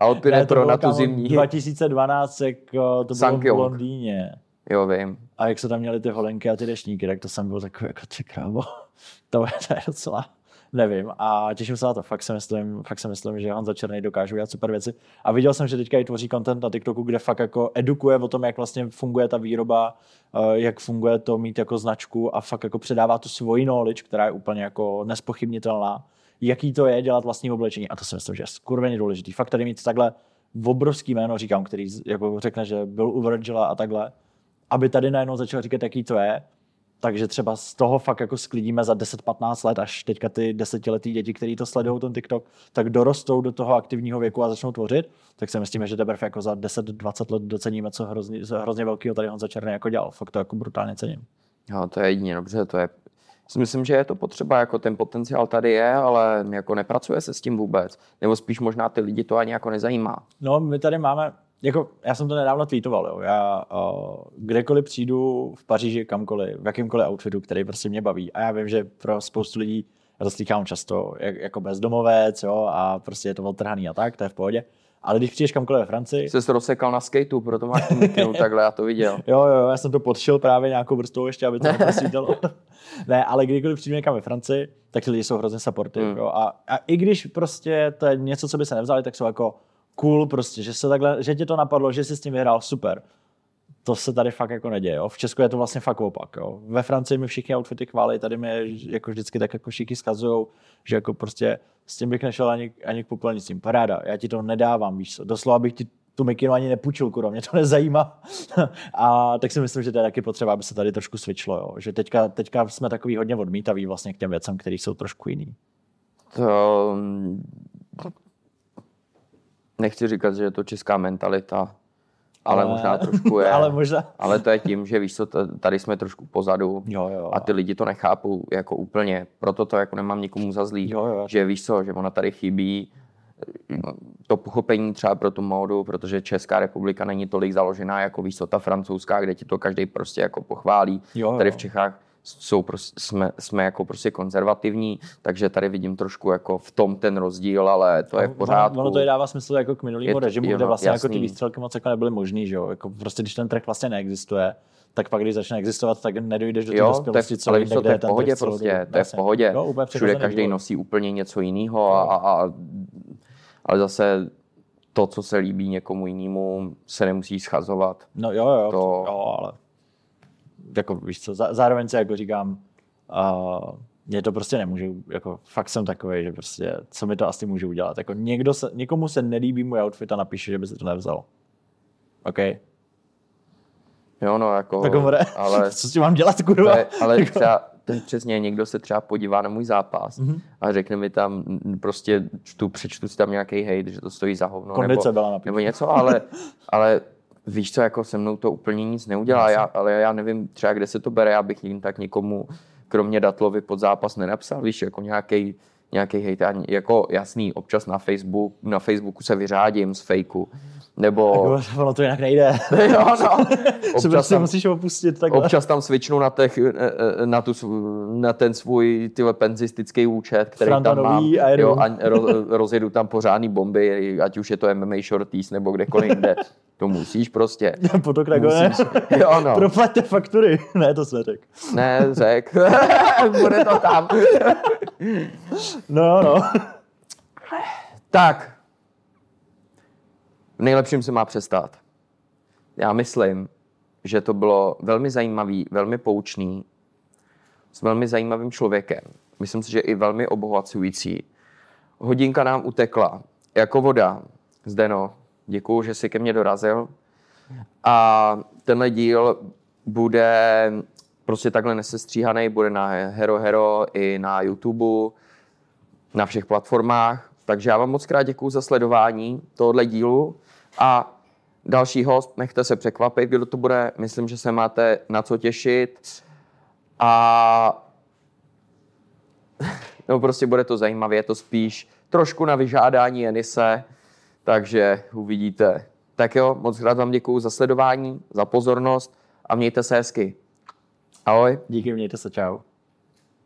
Alpine ne, to Pro na tu zimní. 2012, jak uh, to bylo v Sankyong. Londýně. Jo, vím. A jak se tam měli ty holenky a ty dešníky, tak to jsem byl takový jako ty krávo. to, to je docela, nevím. A těším se na to. Fakt si myslím, fakt si myslím že Honza Černý dokáže udělat super věci. A viděl jsem, že teďka i tvoří content na TikToku, kde fakt jako edukuje o tom, jak vlastně funguje ta výroba, eh, jak funguje to mít jako značku a fakt jako předává tu svoji knowledge, která je úplně jako nespochybnitelná. Jaký to je dělat vlastní oblečení. A to si myslím, že je skurveně důležitý. Fakt tady mít takhle obrovský jméno, říkám, který jako řekne, že byl u Virgila a takhle, aby tady najednou začal říkat, jaký to je, takže třeba z toho fakt jako sklidíme za 10-15 let, až teďka ty desetiletí děti, kteří to sledují, ten TikTok, tak dorostou do toho aktivního věku a začnou tvořit, tak si myslíme, že teprve jako za 10-20 let doceníme, co hrozně, co hrozně velkého tady Honza Černý jako dělal. Fakt to jako brutálně cením. Jo, to je jedině dobře, to je... Si myslím, že je to potřeba, jako ten potenciál tady je, ale jako nepracuje se s tím vůbec. Nebo spíš možná ty lidi to ani jako nezajímá. No, my tady máme, jako já jsem to nedávno tweetoval, jo. Já uh, kdekoliv přijdu v Paříži, kamkoliv, v jakýmkoliv outfitu, který prostě mě baví. A já vím, že pro spoustu lidí, já to slýchám často, jak, jako bezdomovec, jo, a prostě je to odtrhaný a tak, to je v pohodě. Ale když přijdeš kamkoliv ve Francii, Jsi se rozsekal na skateu, proto máš tu takhle, já to viděl. Jo, jo, jo, já jsem to podšil právě nějakou vrstvou ještě, aby to neprosvítalo. ne, ale kdykoliv přijdu někam ve Francii, tak ty lidi jsou hrozně supportive. Mm. Jo, a, a, i když prostě to je něco, co by se nevzali, tak jsou jako cool prostě, že se takhle, že tě to napadlo, že jsi s tím vyhrál, super. to se tady fakt jako neděje. Jo. V Česku je to vlastně fakt opak. Jo. Ve Francii mi všichni outfity chválí, tady mi jako vždycky tak jako šiky skazují, že jako prostě s tím bych nešel ani, ani k popelnicím. Paráda, já ti to nedávám, víš co. Doslova bych ti tu mikinu ani nepůjčil, kurva, mě to nezajímá. a tak si myslím, že to je taky potřeba, aby se tady trošku switchlo, jo. že teďka, teďka jsme takový hodně odmítaví vlastně k těm věcem, které jsou trošku jiný. To... Nechci říkat, že je to česká mentalita, ale, ale možná trošku je. ale, možná... ale to je tím, že víš co, tady jsme trošku pozadu jo, jo. a ty lidi to nechápou jako úplně. Proto to jako nemám nikomu za zlý, jo, jo. že víš co, že ona tady chybí to pochopení třeba pro tu módu, protože Česká republika není tolik založená jako víš co, ta francouzská, kde ti to každý prostě jako pochválí. Jo, jo. Tady v Čechách jsou prostě, jsme, jsme jako prostě konzervativní, takže tady vidím trošku jako v tom ten rozdíl, ale to je v pořádku. Ono to je dává smysl jako k minulému režimu, kde vlastně jasný. jako ty výstřelky moc jako nebyly možný, že jo? Jako prostě když ten track vlastně neexistuje, tak pak, když začne existovat, tak nedojdeš do té dospělosti, co ale víš, to je v pohodě prostě, to je v pohodě. Jo, Všude každý nosí úplně něco jiného a, a, a ale zase to, co se líbí někomu jinému, se nemusí schazovat. No jo, jo, to... jo ale jako víš co, zároveň se jako říkám, uh, mě to prostě nemůžu, jako fakt jsem takový, že prostě, co mi to asi může udělat. Jako někdo se, někomu se nelíbí můj outfit a napíše, že by se to nevzal. OK? Jo, no, jako... Tak ale... co s tím mám dělat, kurva? Ale, ale jako- třeba, ten přesně, někdo se třeba podívá na můj zápas mm-hmm. a řekne mi tam, prostě čtu, přečtu si tam nějaký hate, že to stojí za hovno. Kondice nebo, byla nebo něco, ale, ale víš co, jako se mnou to úplně nic neudělá, já, ale já nevím třeba, kde se to bere, já bych tak nikomu, kromě Datlovi pod zápas nenapsal, víš, jako nějaký nějaký hejt, jako jasný, občas na Facebook, na Facebooku se vyřádím z fejku, nebo... Jako, ono to jinak nejde. jo, no. Občas tam, musíš opustit takhle. Občas tam switchnu na, těch, eh, eh, na, tu, na ten svůj tyhle penzistický účet, který tam mám. A jo, a ro, rozjedu tam pořádný bomby, ať už je to MMA Shorties nebo kdekoliv jinde. To musíš prostě. Potok na gole. Jo, no. Proplaťte faktury. Ne, to se řek. Ne, řek. Bude to tam. No, no. Tak, v nejlepším se má přestát. Já myslím, že to bylo velmi zajímavý, velmi poučný, s velmi zajímavým člověkem. Myslím si, že i velmi obohacující. Hodinka nám utekla jako voda. Zdeno, děkuju, že jsi ke mně dorazil. A tenhle díl bude prostě takhle nesestříhaný, bude na Hero Hero i na YouTube, na všech platformách. Takže já vám moc krát děkuju za sledování tohohle dílu a další host, nechte se překvapit, kdo to bude. Myslím, že se máte na co těšit. A no prostě bude to zajímavé, je to spíš trošku na vyžádání Enise, takže uvidíte. Tak jo, moc rád vám děkuju za sledování, za pozornost a mějte se hezky. Ahoj. Díky, mějte se, čau.